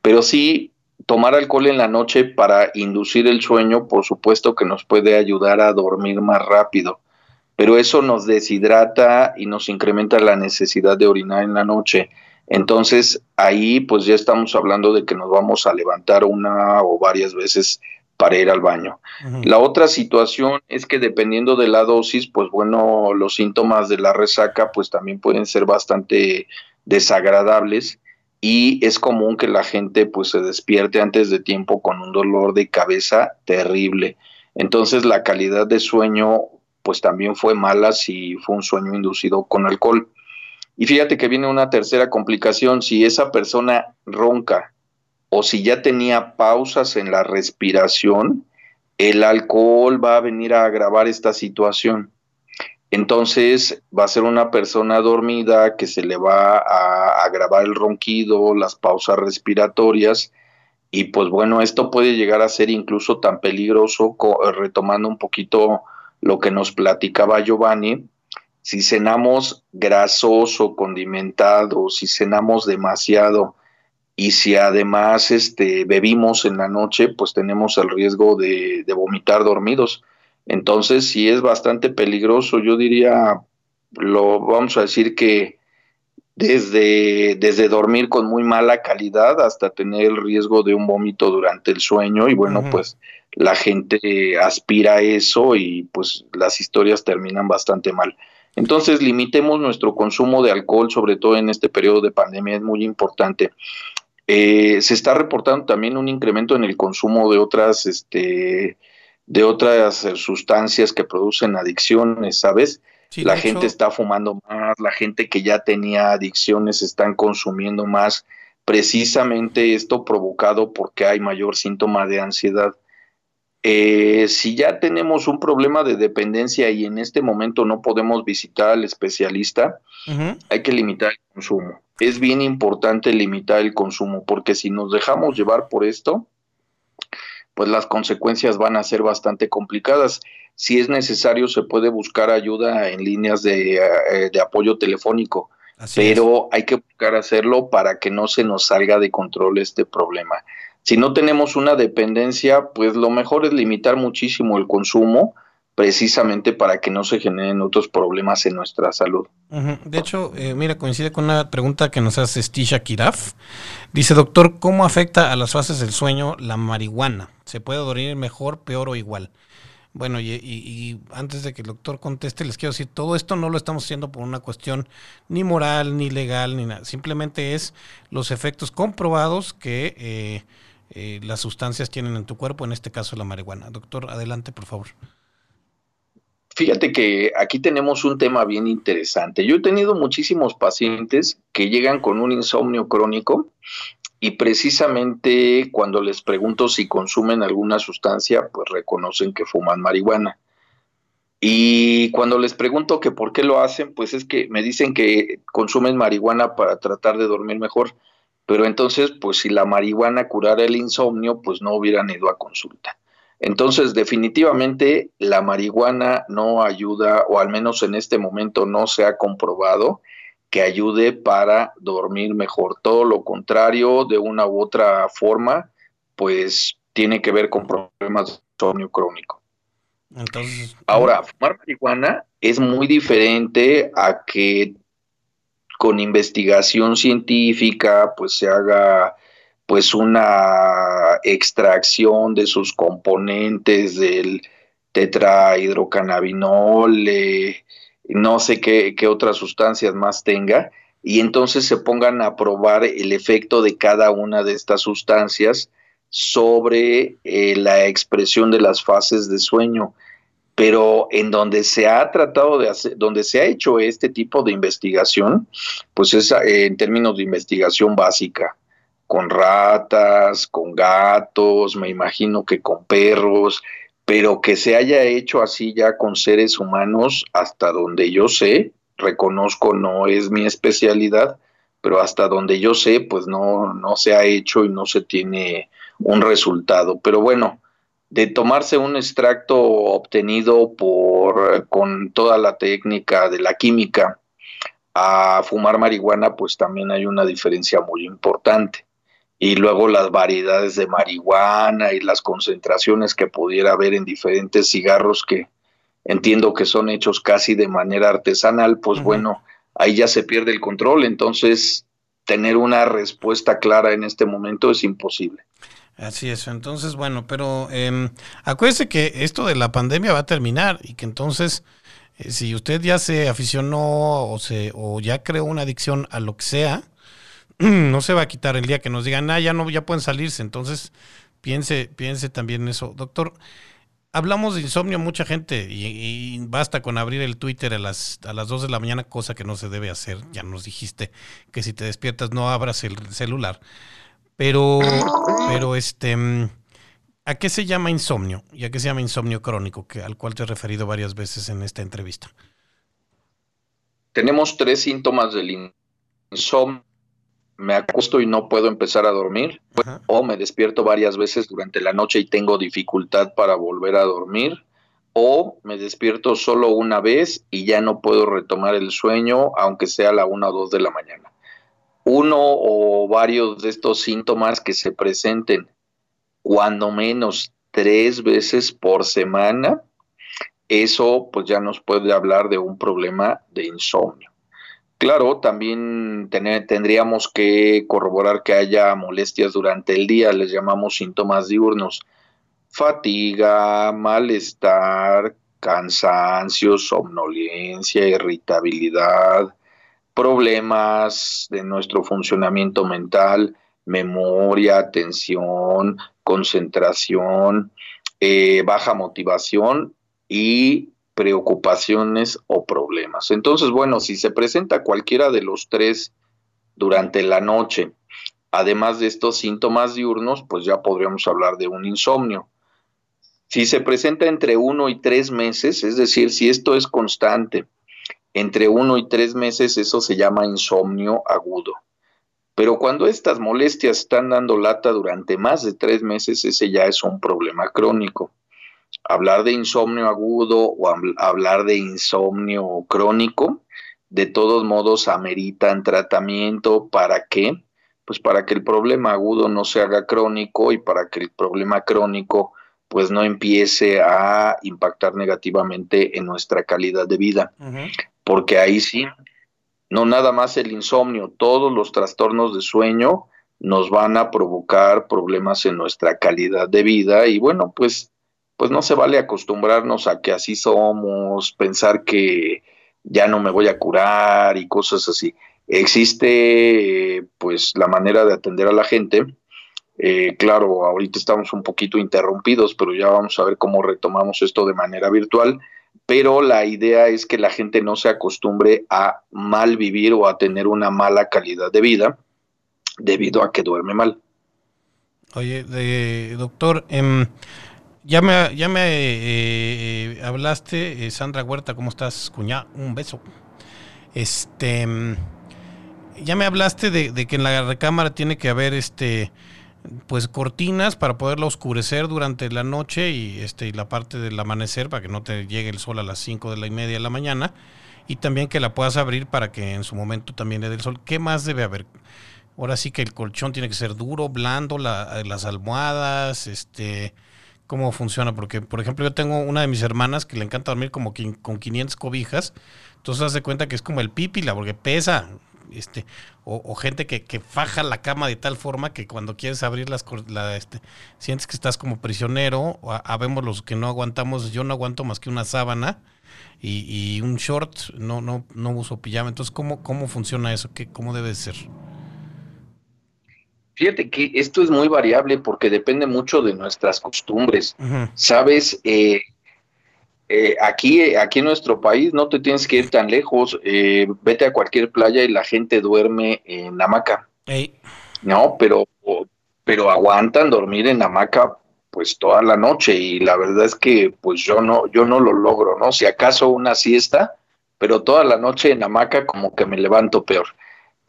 pero sí tomar alcohol en la noche para inducir el sueño, por supuesto que nos puede ayudar a dormir más rápido, pero eso nos deshidrata y nos incrementa la necesidad de orinar en la noche. Entonces ahí pues ya estamos hablando de que nos vamos a levantar una o varias veces para ir al baño. La otra situación es que dependiendo de la dosis, pues bueno, los síntomas de la resaca pues también pueden ser bastante desagradables y es común que la gente pues se despierte antes de tiempo con un dolor de cabeza terrible. Entonces la calidad de sueño pues también fue mala si fue un sueño inducido con alcohol. Y fíjate que viene una tercera complicación, si esa persona ronca o si ya tenía pausas en la respiración, el alcohol va a venir a agravar esta situación. Entonces va a ser una persona dormida que se le va a agravar el ronquido, las pausas respiratorias y pues bueno, esto puede llegar a ser incluso tan peligroso, retomando un poquito lo que nos platicaba Giovanni, si cenamos grasoso, condimentado, si cenamos demasiado y si además este, bebimos en la noche, pues tenemos el riesgo de, de vomitar dormidos. Entonces, sí es bastante peligroso, yo diría, lo vamos a decir que desde, desde dormir con muy mala calidad hasta tener el riesgo de un vómito durante el sueño y bueno, pues la gente aspira a eso y pues las historias terminan bastante mal. Entonces, limitemos nuestro consumo de alcohol, sobre todo en este periodo de pandemia, es muy importante. Eh, se está reportando también un incremento en el consumo de otras, este, de otras sustancias que producen adicciones, ¿sabes? la gente está fumando más, la gente que ya tenía adicciones están consumiendo más, precisamente esto provocado porque hay mayor síntoma de ansiedad. Eh, si ya tenemos un problema de dependencia y en este momento no podemos visitar al especialista, hay que limitar el consumo. Es bien importante limitar el consumo porque si nos dejamos llevar por esto, pues las consecuencias van a ser bastante complicadas. Si es necesario, se puede buscar ayuda en líneas de, eh, apoyo telefónico, pero hay que buscar hacerlo para que no se nos salga de control este problema. Si no tenemos una dependencia, pues lo mejor es limitar muchísimo el consumo, precisamente para que no se generen otros problemas en nuestra salud. De hecho, eh, mira, coincide con una pregunta que nos hace Stisha Kiraf. Dice, doctor, ¿cómo afecta a las fases del sueño la marihuana? ¿Se puede dormir mejor, peor o igual? Bueno, y, y, antes de que el doctor conteste, les quiero decir, todo esto no lo estamos haciendo por una cuestión ni moral, ni legal, ni nada. Simplemente es los efectos comprobados que eh, eh, las sustancias tienen en tu cuerpo, en este caso la marihuana. Doctor, adelante, por favor. Fíjate que aquí tenemos un tema bien interesante. Yo he tenido muchísimos pacientes que llegan con un insomnio crónico y precisamente cuando les pregunto si consumen alguna sustancia, pues reconocen que fuman marihuana. Y cuando les pregunto que por qué lo hacen, pues es que me dicen que consumen marihuana para tratar de dormir mejor. Pero entonces, pues si la marihuana curara el insomnio, pues no hubieran ido a consulta. Entonces, definitivamente la marihuana no ayuda, o al menos en este momento no se ha comprobado que ayude para dormir mejor. Todo lo contrario, de una u otra forma, pues tiene que ver con problemas de insomnio crónico. Entonces, Ahora, fumar marihuana es muy diferente a que con investigación científica, pues se haga pues una extracción de sus componentes del tetrahidrocannabinol, eh, no sé qué, otras sustancias más tenga, y entonces se pongan a probar el efecto de cada una de estas sustancias sobre eh, la expresión de las fases de sueño pero en donde se ha tratado de hacer, donde se ha hecho este tipo de investigación, pues es eh, en términos de investigación básica, con ratas, con gatos, me imagino que con perros, pero que se haya hecho así ya con seres humanos, hasta donde yo sé, reconozco no es mi especialidad, pero hasta donde yo sé, pues no, no se ha hecho y no se tiene un resultado. Pero bueno, de tomarse un extracto obtenido por con toda la técnica de la química a fumar marihuana, pues también hay una diferencia muy importante. Y luego las variedades de marihuana y las concentraciones que pudiera haber en diferentes cigarros que entiendo que son hechos casi de manera artesanal, pues bueno, ahí ya se pierde el control. Entonces, tener una respuesta clara en este momento es imposible. Así es, entonces bueno, pero eh, acuérdese que esto de la pandemia va a terminar y que entonces eh, si usted ya se aficionó o, se, o ya creó una adicción a lo que sea, no se va a quitar el día que nos digan, ah, ya no, ya pueden salirse, entonces piense, piense también en eso. Doctor, hablamos de insomnio mucha gente y, basta con abrir el Twitter a las, a las 2 de la mañana, cosa que no se debe hacer, ya nos dijiste que si te despiertas no abras el celular Pero, pero este, ¿a qué se llama insomnio? ¿Y a qué se llama insomnio crónico, que, al cual te he referido varias veces en esta entrevista? Tenemos tres síntomas del insomnio. Me acuesto y no puedo empezar a dormir, o me despierto varias veces durante la noche y tengo dificultad para volver a dormir, o me despierto solo una vez y ya no puedo retomar el sueño, aunque sea a la una o dos de la mañana. Uno o varios de estos síntomas que se presenten cuando menos tres veces por semana, eso pues ya nos puede hablar de un problema de insomnio. Claro, también tendríamos que corroborar que haya molestias durante el día, les llamamos síntomas diurnos fatiga, malestar, cansancio, somnolencia, irritabilidad, problemas de nuestro funcionamiento mental, memoria, atención, concentración, eh, baja motivación y preocupaciones o problemas. Entonces, bueno, si se presenta cualquiera de los tres durante la noche, además de estos síntomas diurnos, pues ya podríamos hablar de un insomnio. Si se presenta entre uno y tres meses, es decir, si esto es constante, entre uno y tres meses, eso se llama insomnio agudo. Pero cuando estas molestias están dando lata durante más de tres meses, ese ya es un problema crónico. Hablar de insomnio agudo o hablar de insomnio crónico, de todos modos ameritan tratamiento para qué? Pues para que el problema agudo no se haga crónico y para que el problema crónico pues no empiece a impactar negativamente en nuestra calidad de vida. Porque ahí sí, no nada más el insomnio, todos los trastornos de sueño nos van a provocar problemas en nuestra calidad de vida y bueno, pues pues no se vale acostumbrarnos a que así somos, pensar que ya no me voy a curar y cosas así. Existe pues la manera de atender a la gente eh, claro, ahorita estamos un poquito interrumpidos, pero ya vamos a ver cómo retomamos esto de manera virtual. Pero la idea es que la gente no se acostumbre a mal vivir o a tener una mala calidad de vida debido a que duerme mal. Oye, doctor, em, ya me, ya me eh, hablaste, eh, Sandra Huerta, ¿cómo estás, cuñá? Un beso. Este, em, ya me hablaste de, que en la recámara tiene que haber este pues cortinas para poderla oscurecer durante la noche y este y la parte del amanecer para que no te llegue el sol a las 5 de la y media de la mañana y también que la puedas abrir para que en su momento también le dé el sol. ¿Qué más debe haber? Ahora sí que el colchón tiene que ser duro, blando, las almohadas, este, cómo funciona, porque por ejemplo yo tengo una de mis hermanas que le encanta dormir como con 500 cobijas, entonces haz de cuenta que es como el pípila, porque pesa, este, o, gente que, que, faja la cama de tal forma que cuando quieres abrir las la, este, sientes que estás como prisionero, o habemos los que no aguantamos, yo no aguanto más que una sábana y, un short, no, no, no uso pijama. Entonces, ¿cómo, cómo funciona eso? ¿Qué, ¿Cómo debe ser? Fíjate que esto es muy variable porque depende mucho de nuestras costumbres. Sabes, eh, eh, aquí, aquí en nuestro país no te tienes que ir tan lejos, eh, vete a cualquier playa y la gente duerme en hamaca. No, pero, pero aguantan dormir en hamaca pues toda la noche y la verdad es que pues yo no, yo no lo logro, ¿no? Si acaso una siesta, pero toda la noche en hamaca como que me levanto peor.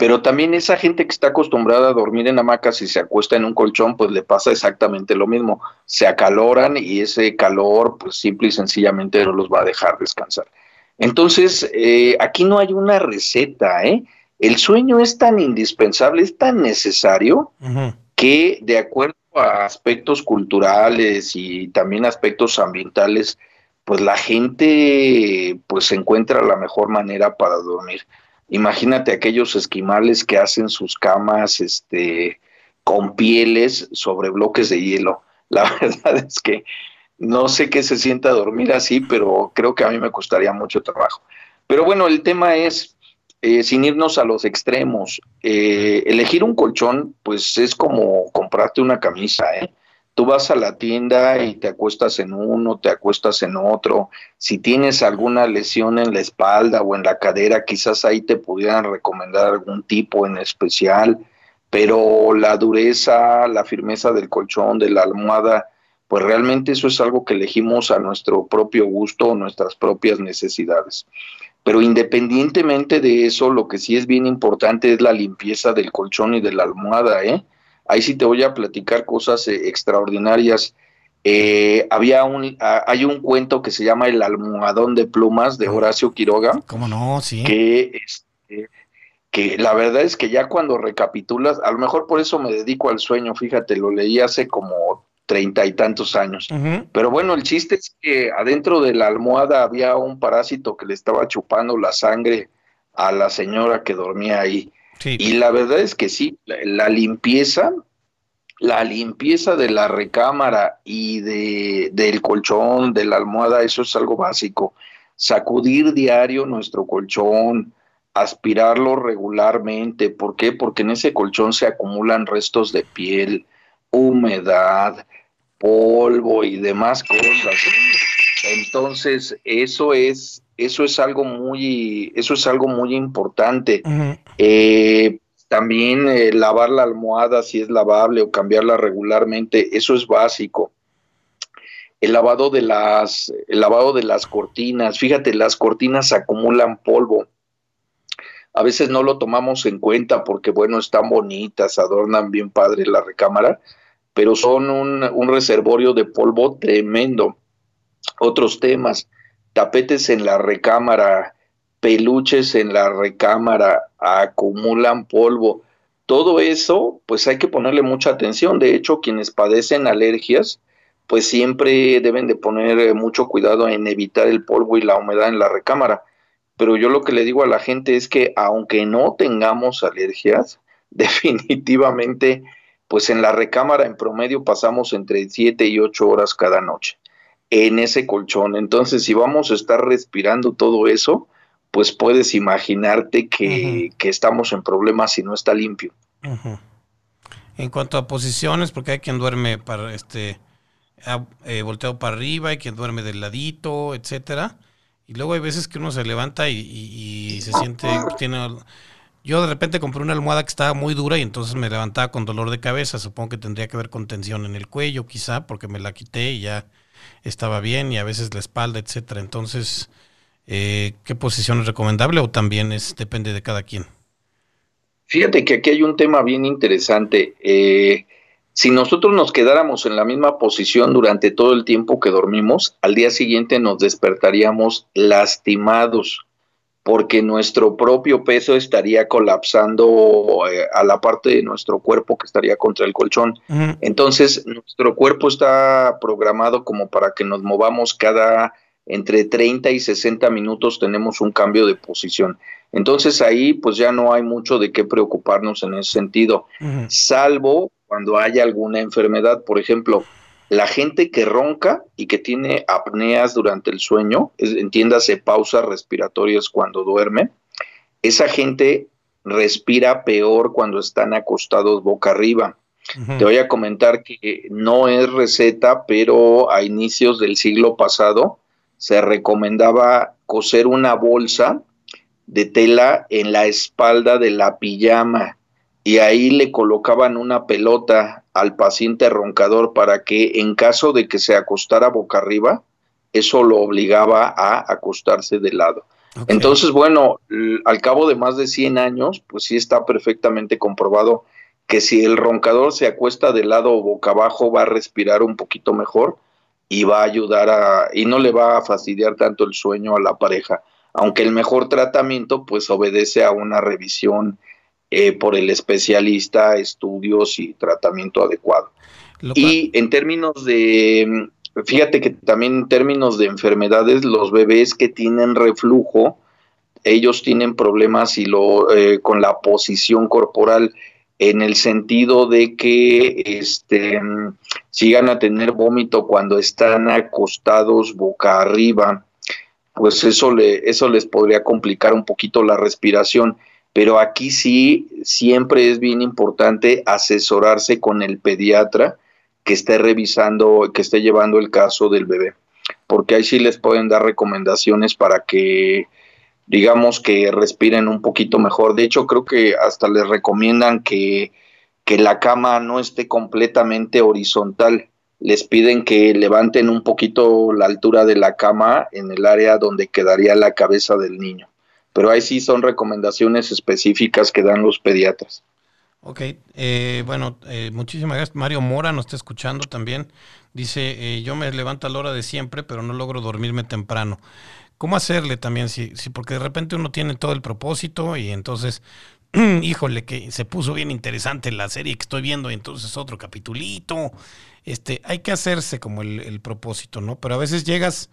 Pero también esa gente que está acostumbrada a dormir en hamacas y se acuesta en un colchón, pues le pasa exactamente lo mismo. Se acaloran y ese calor, pues simple y sencillamente no los va a dejar descansar. Entonces, eh, aquí no hay una receta, ¿eh? El sueño es tan indispensable, es tan necesario que de acuerdo a aspectos culturales y también aspectos ambientales, pues la gente pues encuentra la mejor manera para dormir. Imagínate aquellos esquimales que hacen sus camas este, con pieles sobre bloques de hielo. La verdad es que no sé qué se sienta dormir así, pero creo que a mí me costaría mucho trabajo. Pero bueno, el tema es, eh, sin irnos a los extremos, eh, elegir un colchón, pues es como comprarte una camisa, ¿eh? Tú vas a la tienda y te acuestas en uno, te acuestas en otro. Si tienes alguna lesión en la espalda o en la cadera, quizás ahí te pudieran recomendar algún tipo en especial. pero la dureza, la firmeza del colchón, de la almohada, pues realmente eso es algo que elegimos a nuestro propio gusto, nuestras propias necesidades. Pero independientemente de eso, lo que sí es bien importante es la limpieza del colchón y de la almohada, ¿eh? Ahí sí te voy a platicar cosas eh, extraordinarias. Eh, había un, hay un cuento que se llama El almohadón de plumas de Horacio Quiroga. ¿Cómo no? Sí. Que, este, que la verdad es que ya cuando recapitulas, a lo mejor por eso me dedico al sueño, fíjate, lo leí hace como treinta y tantos años. Pero bueno, el chiste es que adentro de la almohada había un parásito que le estaba chupando la sangre a la señora que dormía ahí. Y la verdad es que sí, la, limpieza, la limpieza de la recámara y de, del colchón, de la almohada, eso es algo básico. Sacudir diario nuestro colchón, aspirarlo regularmente. ¿Por qué? Porque en ese colchón se acumulan restos de piel, humedad, polvo y demás cosas. Entonces, eso es, eso es algo muy, eso es algo muy importante. Eh, también eh, lavar la almohada si es lavable o cambiarla regularmente, eso es básico. El lavado de las, el lavado de las cortinas, fíjate, las cortinas acumulan polvo. A veces no lo tomamos en cuenta porque, bueno, están bonitas, adornan bien padre la recámara, pero son un, reservorio de polvo tremendo. Otros temas, tapetes en la recámara, peluches en la recámara, acumulan polvo. Todo eso, pues hay que ponerle mucha atención. De hecho, quienes padecen alergias, pues siempre deben de poner eh, mucho cuidado en evitar el polvo y la humedad en la recámara. Pero yo lo que le digo a la gente es que aunque no tengamos alergias, definitivamente pues en la recámara en promedio pasamos entre 7 y 8 horas cada noche en ese colchón. Entonces, si vamos a estar respirando todo eso, pues puedes imaginarte que, estamos en problemas si no está limpio. En cuanto a posiciones, porque hay quien duerme para este eh, volteado para arriba, hay quien duerme del ladito, etcétera. Y luego hay veces que uno se levanta y, y se siente, tiene yo de repente compré una almohada que estaba muy dura y entonces me levantaba con dolor de cabeza. Supongo que tendría que ver con tensión en el cuello, quizá, porque me la quité y ya estaba bien, y a veces la espalda, etcétera. Entonces, eh, ¿qué posición es recomendable o también es depende de cada quien? Fíjate que aquí hay un tema bien interesante. Eh, si nosotros nos quedáramos en la misma posición durante todo el tiempo que dormimos, al día siguiente nos despertaríamos lastimados porque nuestro propio peso estaría colapsando eh, a la parte de nuestro cuerpo que estaría contra el colchón. Entonces, nuestro cuerpo está programado como para que nos movamos cada entre 30 y 60 minutos tenemos un cambio de posición. Entonces ahí pues ya no hay mucho de qué preocuparnos en ese sentido, salvo cuando haya alguna enfermedad, por ejemplo, la gente que ronca y que tiene apneas durante el sueño, entiéndase pausas respiratorias cuando duerme, esa gente respira peor cuando están acostados boca arriba. Te voy a comentar que no es receta, pero a inicios del siglo pasado se recomendaba coser una bolsa de tela en la espalda de la pijama y ahí le colocaban una pelota al paciente roncador para que en caso de que se acostara boca arriba, eso lo obligaba a acostarse de lado. Entonces, bueno, al cabo de más de 100 años, pues sí está perfectamente comprobado que si el roncador se acuesta de lado o boca abajo va a respirar un poquito mejor y va a ayudar a y no le va a fastidiar tanto el sueño a la pareja, aunque el mejor tratamiento pues obedece a una revisión eh, por el especialista, estudios y tratamiento adecuado. y en términos de, fíjate que también en términos de enfermedades, los bebés que tienen reflujo, ellos tienen problemas y lo, eh, con la posición corporal en el sentido de que este, sigan a tener vómito cuando están acostados boca arriba, pues eso, le, eso les podría complicar un poquito la respiración pero aquí sí siempre es bien importante asesorarse con el pediatra que esté revisando, que esté llevando el caso del bebé, porque ahí sí les pueden dar recomendaciones para que digamos que respiren un poquito mejor. De hecho, creo que hasta les recomiendan que que la cama no esté completamente horizontal. Les piden que levanten un poquito la altura de la cama en el área donde quedaría la cabeza del niño. Pero ahí sí son recomendaciones específicas que dan los pediatras. Ok, eh, bueno, eh, muchísimas gracias. Mario Mora nos está escuchando también. Dice, eh, yo me levanto a la hora de siempre, pero no logro dormirme temprano. ¿Cómo hacerle también? Si, si, porque de repente uno tiene todo el propósito y entonces, híjole, que se puso bien interesante la serie que estoy viendo y entonces otro capitulito. Este, hay que hacerse como el, el propósito, ¿no? Pero a veces llegas,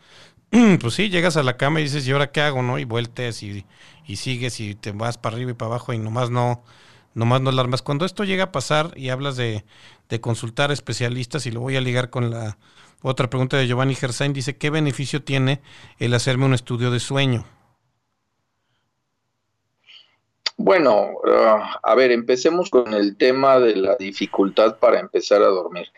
pues sí, llegas a la cama y dices, ¿y ahora qué hago, no? Y vueltes y, y sigues y te vas para arriba y para abajo y nomás no nomás no alarmas. Cuando esto llega a pasar y hablas de, consultar especialistas, y lo voy a ligar con la otra pregunta de Giovanni Gersain, dice, ¿qué beneficio tiene el hacerme un estudio de sueño? Bueno, ah, a ver, empecemos con el tema de la dificultad para empezar a dormir.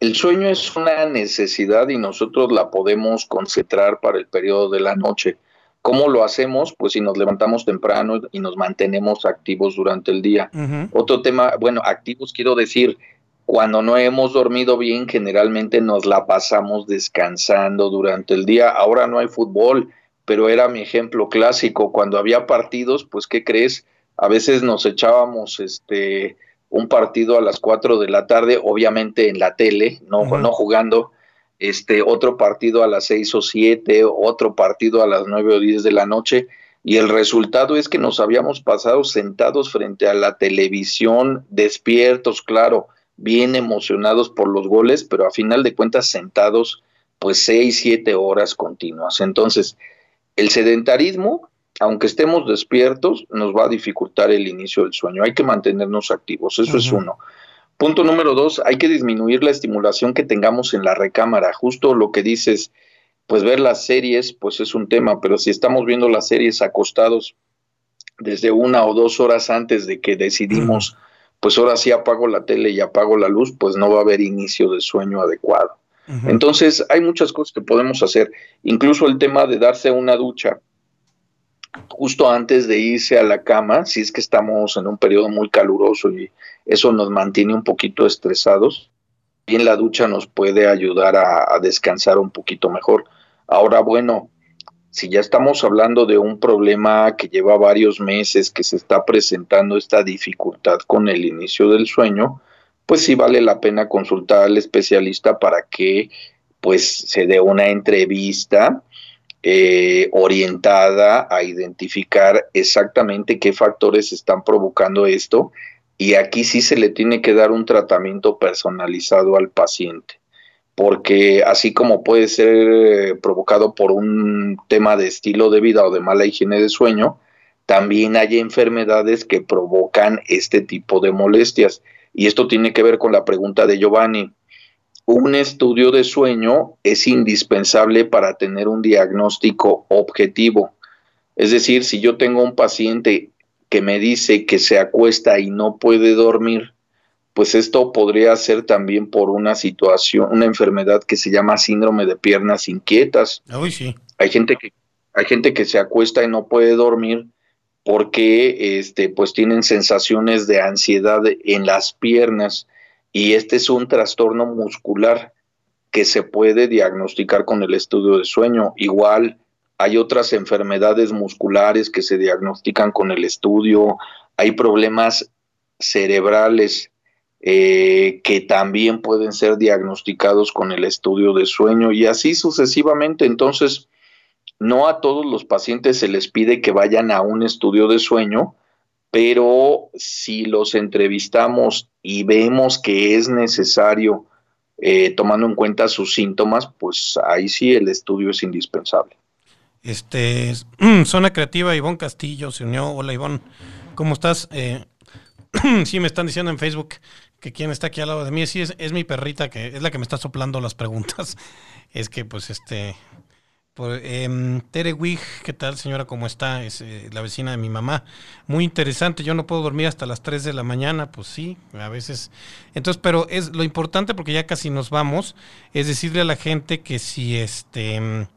El sueño es una necesidad y nosotros la podemos concentrar para el periodo de la noche. ¿Cómo lo hacemos? Pues si nos levantamos temprano y nos mantenemos activos durante el día. Otro tema, bueno, activos quiero decir, cuando no hemos dormido bien, generalmente nos la pasamos descansando durante el día. Ahora no hay fútbol, pero era mi ejemplo clásico. Cuando había partidos, pues, ¿qué crees? A veces nos echábamos este un partido a las 4 de la tarde, obviamente en la tele, no, no jugando este, otro partido a las seis o siete, otro partido a las nueve o diez de la noche, y el resultado es que nos habíamos pasado sentados frente a la televisión, despiertos, claro, bien emocionados por los goles, pero a final de cuentas sentados pues seis, siete horas continuas. Entonces, el sedentarismo, aunque estemos despiertos, nos va a dificultar el inicio del sueño. Hay que mantenernos activos, eso es uno. Punto número dos, hay que disminuir la estimulación que tengamos en la recámara. Justo lo que dices, pues ver las series, pues es un tema, pero si estamos viendo las series acostados desde una o dos horas antes de que decidimos, pues ahora sí apago la tele y apago la luz, pues no va a haber inicio de sueño adecuado. Entonces, hay muchas cosas que podemos hacer, incluso el tema de darse una ducha justo antes de irse a la cama, si es que estamos en un periodo muy caluroso y eso nos mantiene un poquito estresados, bien la ducha nos puede ayudar a, descansar un poquito mejor. Ahora, bueno, si ya estamos hablando de un problema que lleva varios meses, que se está presentando esta dificultad con el inicio del sueño, pues sí vale la pena consultar al especialista para que pues se dé una entrevista eh, orientada a identificar exactamente qué factores están provocando esto y aquí sí se le tiene que dar un tratamiento personalizado al paciente porque así como puede ser eh, provocado por un tema de estilo de vida o de mala higiene de sueño, también hay enfermedades que provocan este tipo de molestias. Y esto tiene que ver con la pregunta de Giovanni un estudio de sueño es indispensable para tener un diagnóstico objetivo. Es decir, si yo tengo un paciente que me dice que se acuesta y no puede dormir, pues esto podría ser también por una situación, una enfermedad que se llama síndrome de piernas inquietas. sí. Hay gente que hay gente que se acuesta y no puede dormir porque este pues tienen sensaciones de ansiedad en las piernas y este es un trastorno muscular que se puede diagnosticar con el estudio de sueño. Igual hay otras enfermedades musculares que se diagnostican con el estudio, hay problemas cerebrales eh, que también pueden ser diagnosticados con el estudio de sueño y así sucesivamente. Entonces, no a todos los pacientes se les pide que vayan a un estudio de sueño, pero si los entrevistamos y vemos que es necesario, eh, tomando en cuenta sus síntomas, pues ahí sí el estudio es indispensable. Este, Zona Creativa, Ivonne Castillo se unió. Hola Ivonne, ¿cómo estás? Eh, sí, me están diciendo en Facebook que quien está aquí al lado de mí, sí, es, es mi perrita, que es la que me está soplando las preguntas. Es que pues este, eh, Tere Wig, ¿qué tal señora? ¿Cómo está? Es eh, la vecina de mi mamá. Muy interesante, yo no puedo dormir hasta las 3 de la mañana, pues sí, a veces. Entonces, pero es lo importante porque ya casi nos vamos, es decirle a la gente que si este,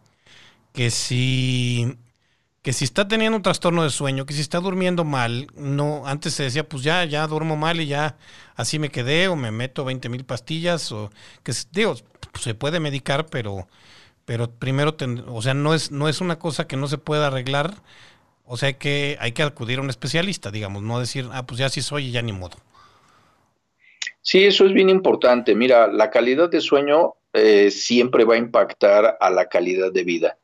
que si que si está teniendo un trastorno de sueño, que si está durmiendo mal, no, antes se decía, pues ya, ya duermo mal y ya así me quedé, o me meto 20 mil pastillas, o que digo, se puede medicar, pero, pero primero, o sea, no es, no es una cosa que no se pueda arreglar, o sea que hay que acudir a un especialista, digamos, no decir, ah, pues ya sí soy y ya ni modo. Sí, eso es bien importante. Mira, la calidad de sueño eh, siempre va a impactar a la calidad de vida.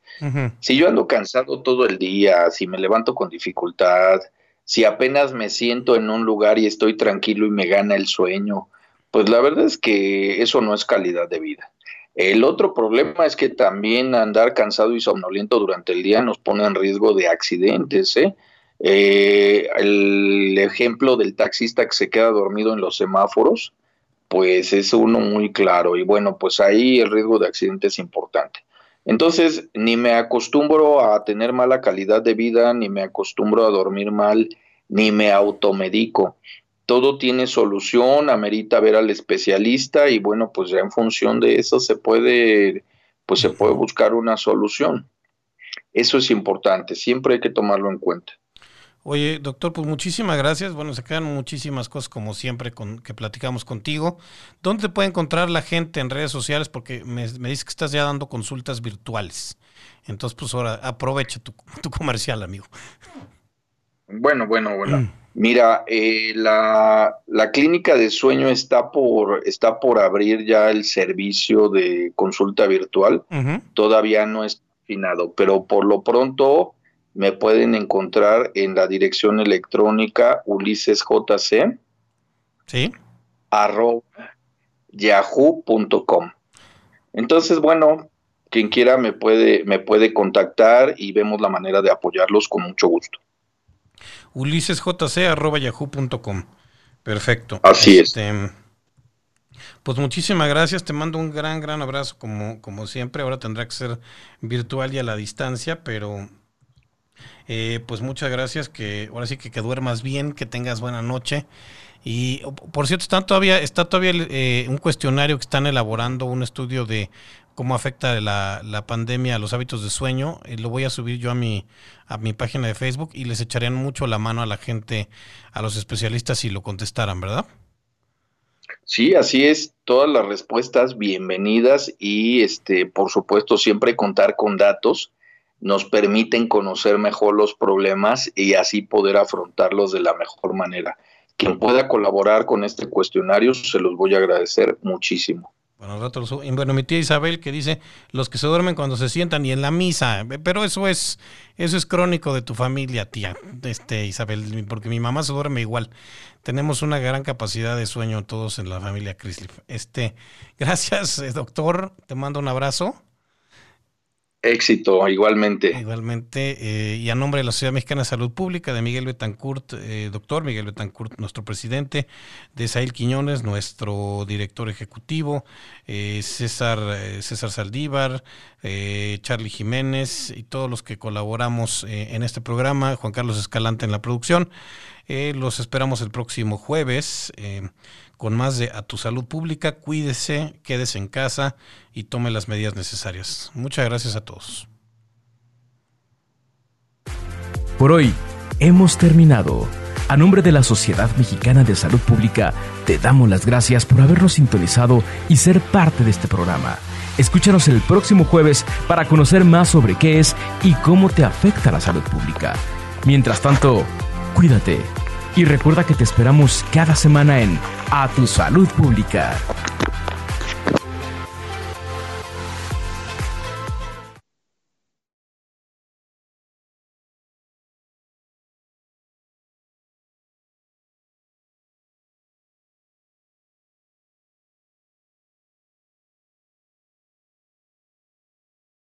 Si yo ando cansado todo el día, si me levanto con dificultad, si apenas me siento en un lugar y estoy tranquilo y me gana el sueño, pues la verdad es que eso no es calidad de vida. El otro problema es que también andar cansado y somnoliento durante el día nos pone en riesgo de accidentes. ¿eh? Eh, el ejemplo del taxista que se queda dormido en los semáforos, pues es uno muy claro y bueno, pues ahí el riesgo de accidente es importante. Entonces, ni me acostumbro a tener mala calidad de vida, ni me acostumbro a dormir mal, ni me automedico. Todo tiene solución, amerita ver al especialista y bueno, pues ya en función de eso se puede, pues se puede buscar una solución. Eso es importante, siempre hay que tomarlo en cuenta. Oye, doctor, pues muchísimas gracias. Bueno, se quedan muchísimas cosas como siempre con, que platicamos contigo. ¿Dónde te puede encontrar la gente en redes sociales? Porque me, me dices que estás ya dando consultas virtuales. Entonces, pues ahora aprovecha tu, comercial, amigo. Bueno, bueno, bueno. Mm. Mira, eh, la, clínica de sueño está por, está por abrir ya el servicio de consulta virtual. Todavía no es afinado, pero por lo pronto me pueden encontrar en la dirección electrónica ulisesjc ¿Sí? arroba yahoo.com. Entonces, bueno, quien quiera me puede, me puede contactar y vemos la manera de apoyarlos con mucho gusto. Ulisesjc arroba yahoo.com. Perfecto. Así es. Este, pues muchísimas gracias, te mando un gran, gran abrazo como, como siempre. Ahora tendrá que ser virtual y a la distancia, pero eh, pues muchas gracias, que ahora sí que, que duermas bien, que tengas buena noche. Y por cierto, está todavía, está todavía eh, un cuestionario que están elaborando, un estudio de cómo afecta la, la pandemia a los hábitos de sueño. y lo voy a subir yo a mi, a mi página de Facebook y les echarían mucho la mano a la gente, a los especialistas si lo contestaran, ¿verdad? Sí, así es. Todas las respuestas bienvenidas y, este, por supuesto, siempre contar con datos nos permiten conocer mejor los problemas y así poder afrontarlos de la mejor manera. Quien pueda colaborar con este cuestionario, se los voy a agradecer muchísimo. Bueno, bueno, mi tía Isabel que dice los que se duermen cuando se sientan y en la misa, pero eso es eso es crónico de tu familia, tía, este Isabel, porque mi mamá se duerme igual. Tenemos una gran capacidad de sueño todos en la familia Chrisley. Este, gracias, eh, doctor, te mando un abrazo. Éxito, igualmente. Igualmente, eh, y a nombre de la Sociedad Mexicana de Salud Pública, de Miguel Betancourt, eh, doctor Miguel Betancourt, nuestro presidente, de Sail Quiñones, nuestro director ejecutivo, eh, César, César Saldívar, Charlie Jiménez y todos los que colaboramos en este programa, Juan Carlos Escalante en la producción. los esperamos el próximo jueves con más de A Tu Salud Pública. Cuídese, quédese en casa y tome las medidas necesarias. Muchas gracias a todos. Por hoy hemos terminado. A nombre de la Sociedad Mexicana de Salud Pública, te damos las gracias por habernos sintonizado y ser parte de este programa. Escúchanos el próximo jueves para conocer más sobre qué es y cómo te afecta la salud pública. Mientras tanto, cuídate y recuerda que te esperamos cada semana en A Tu Salud Pública.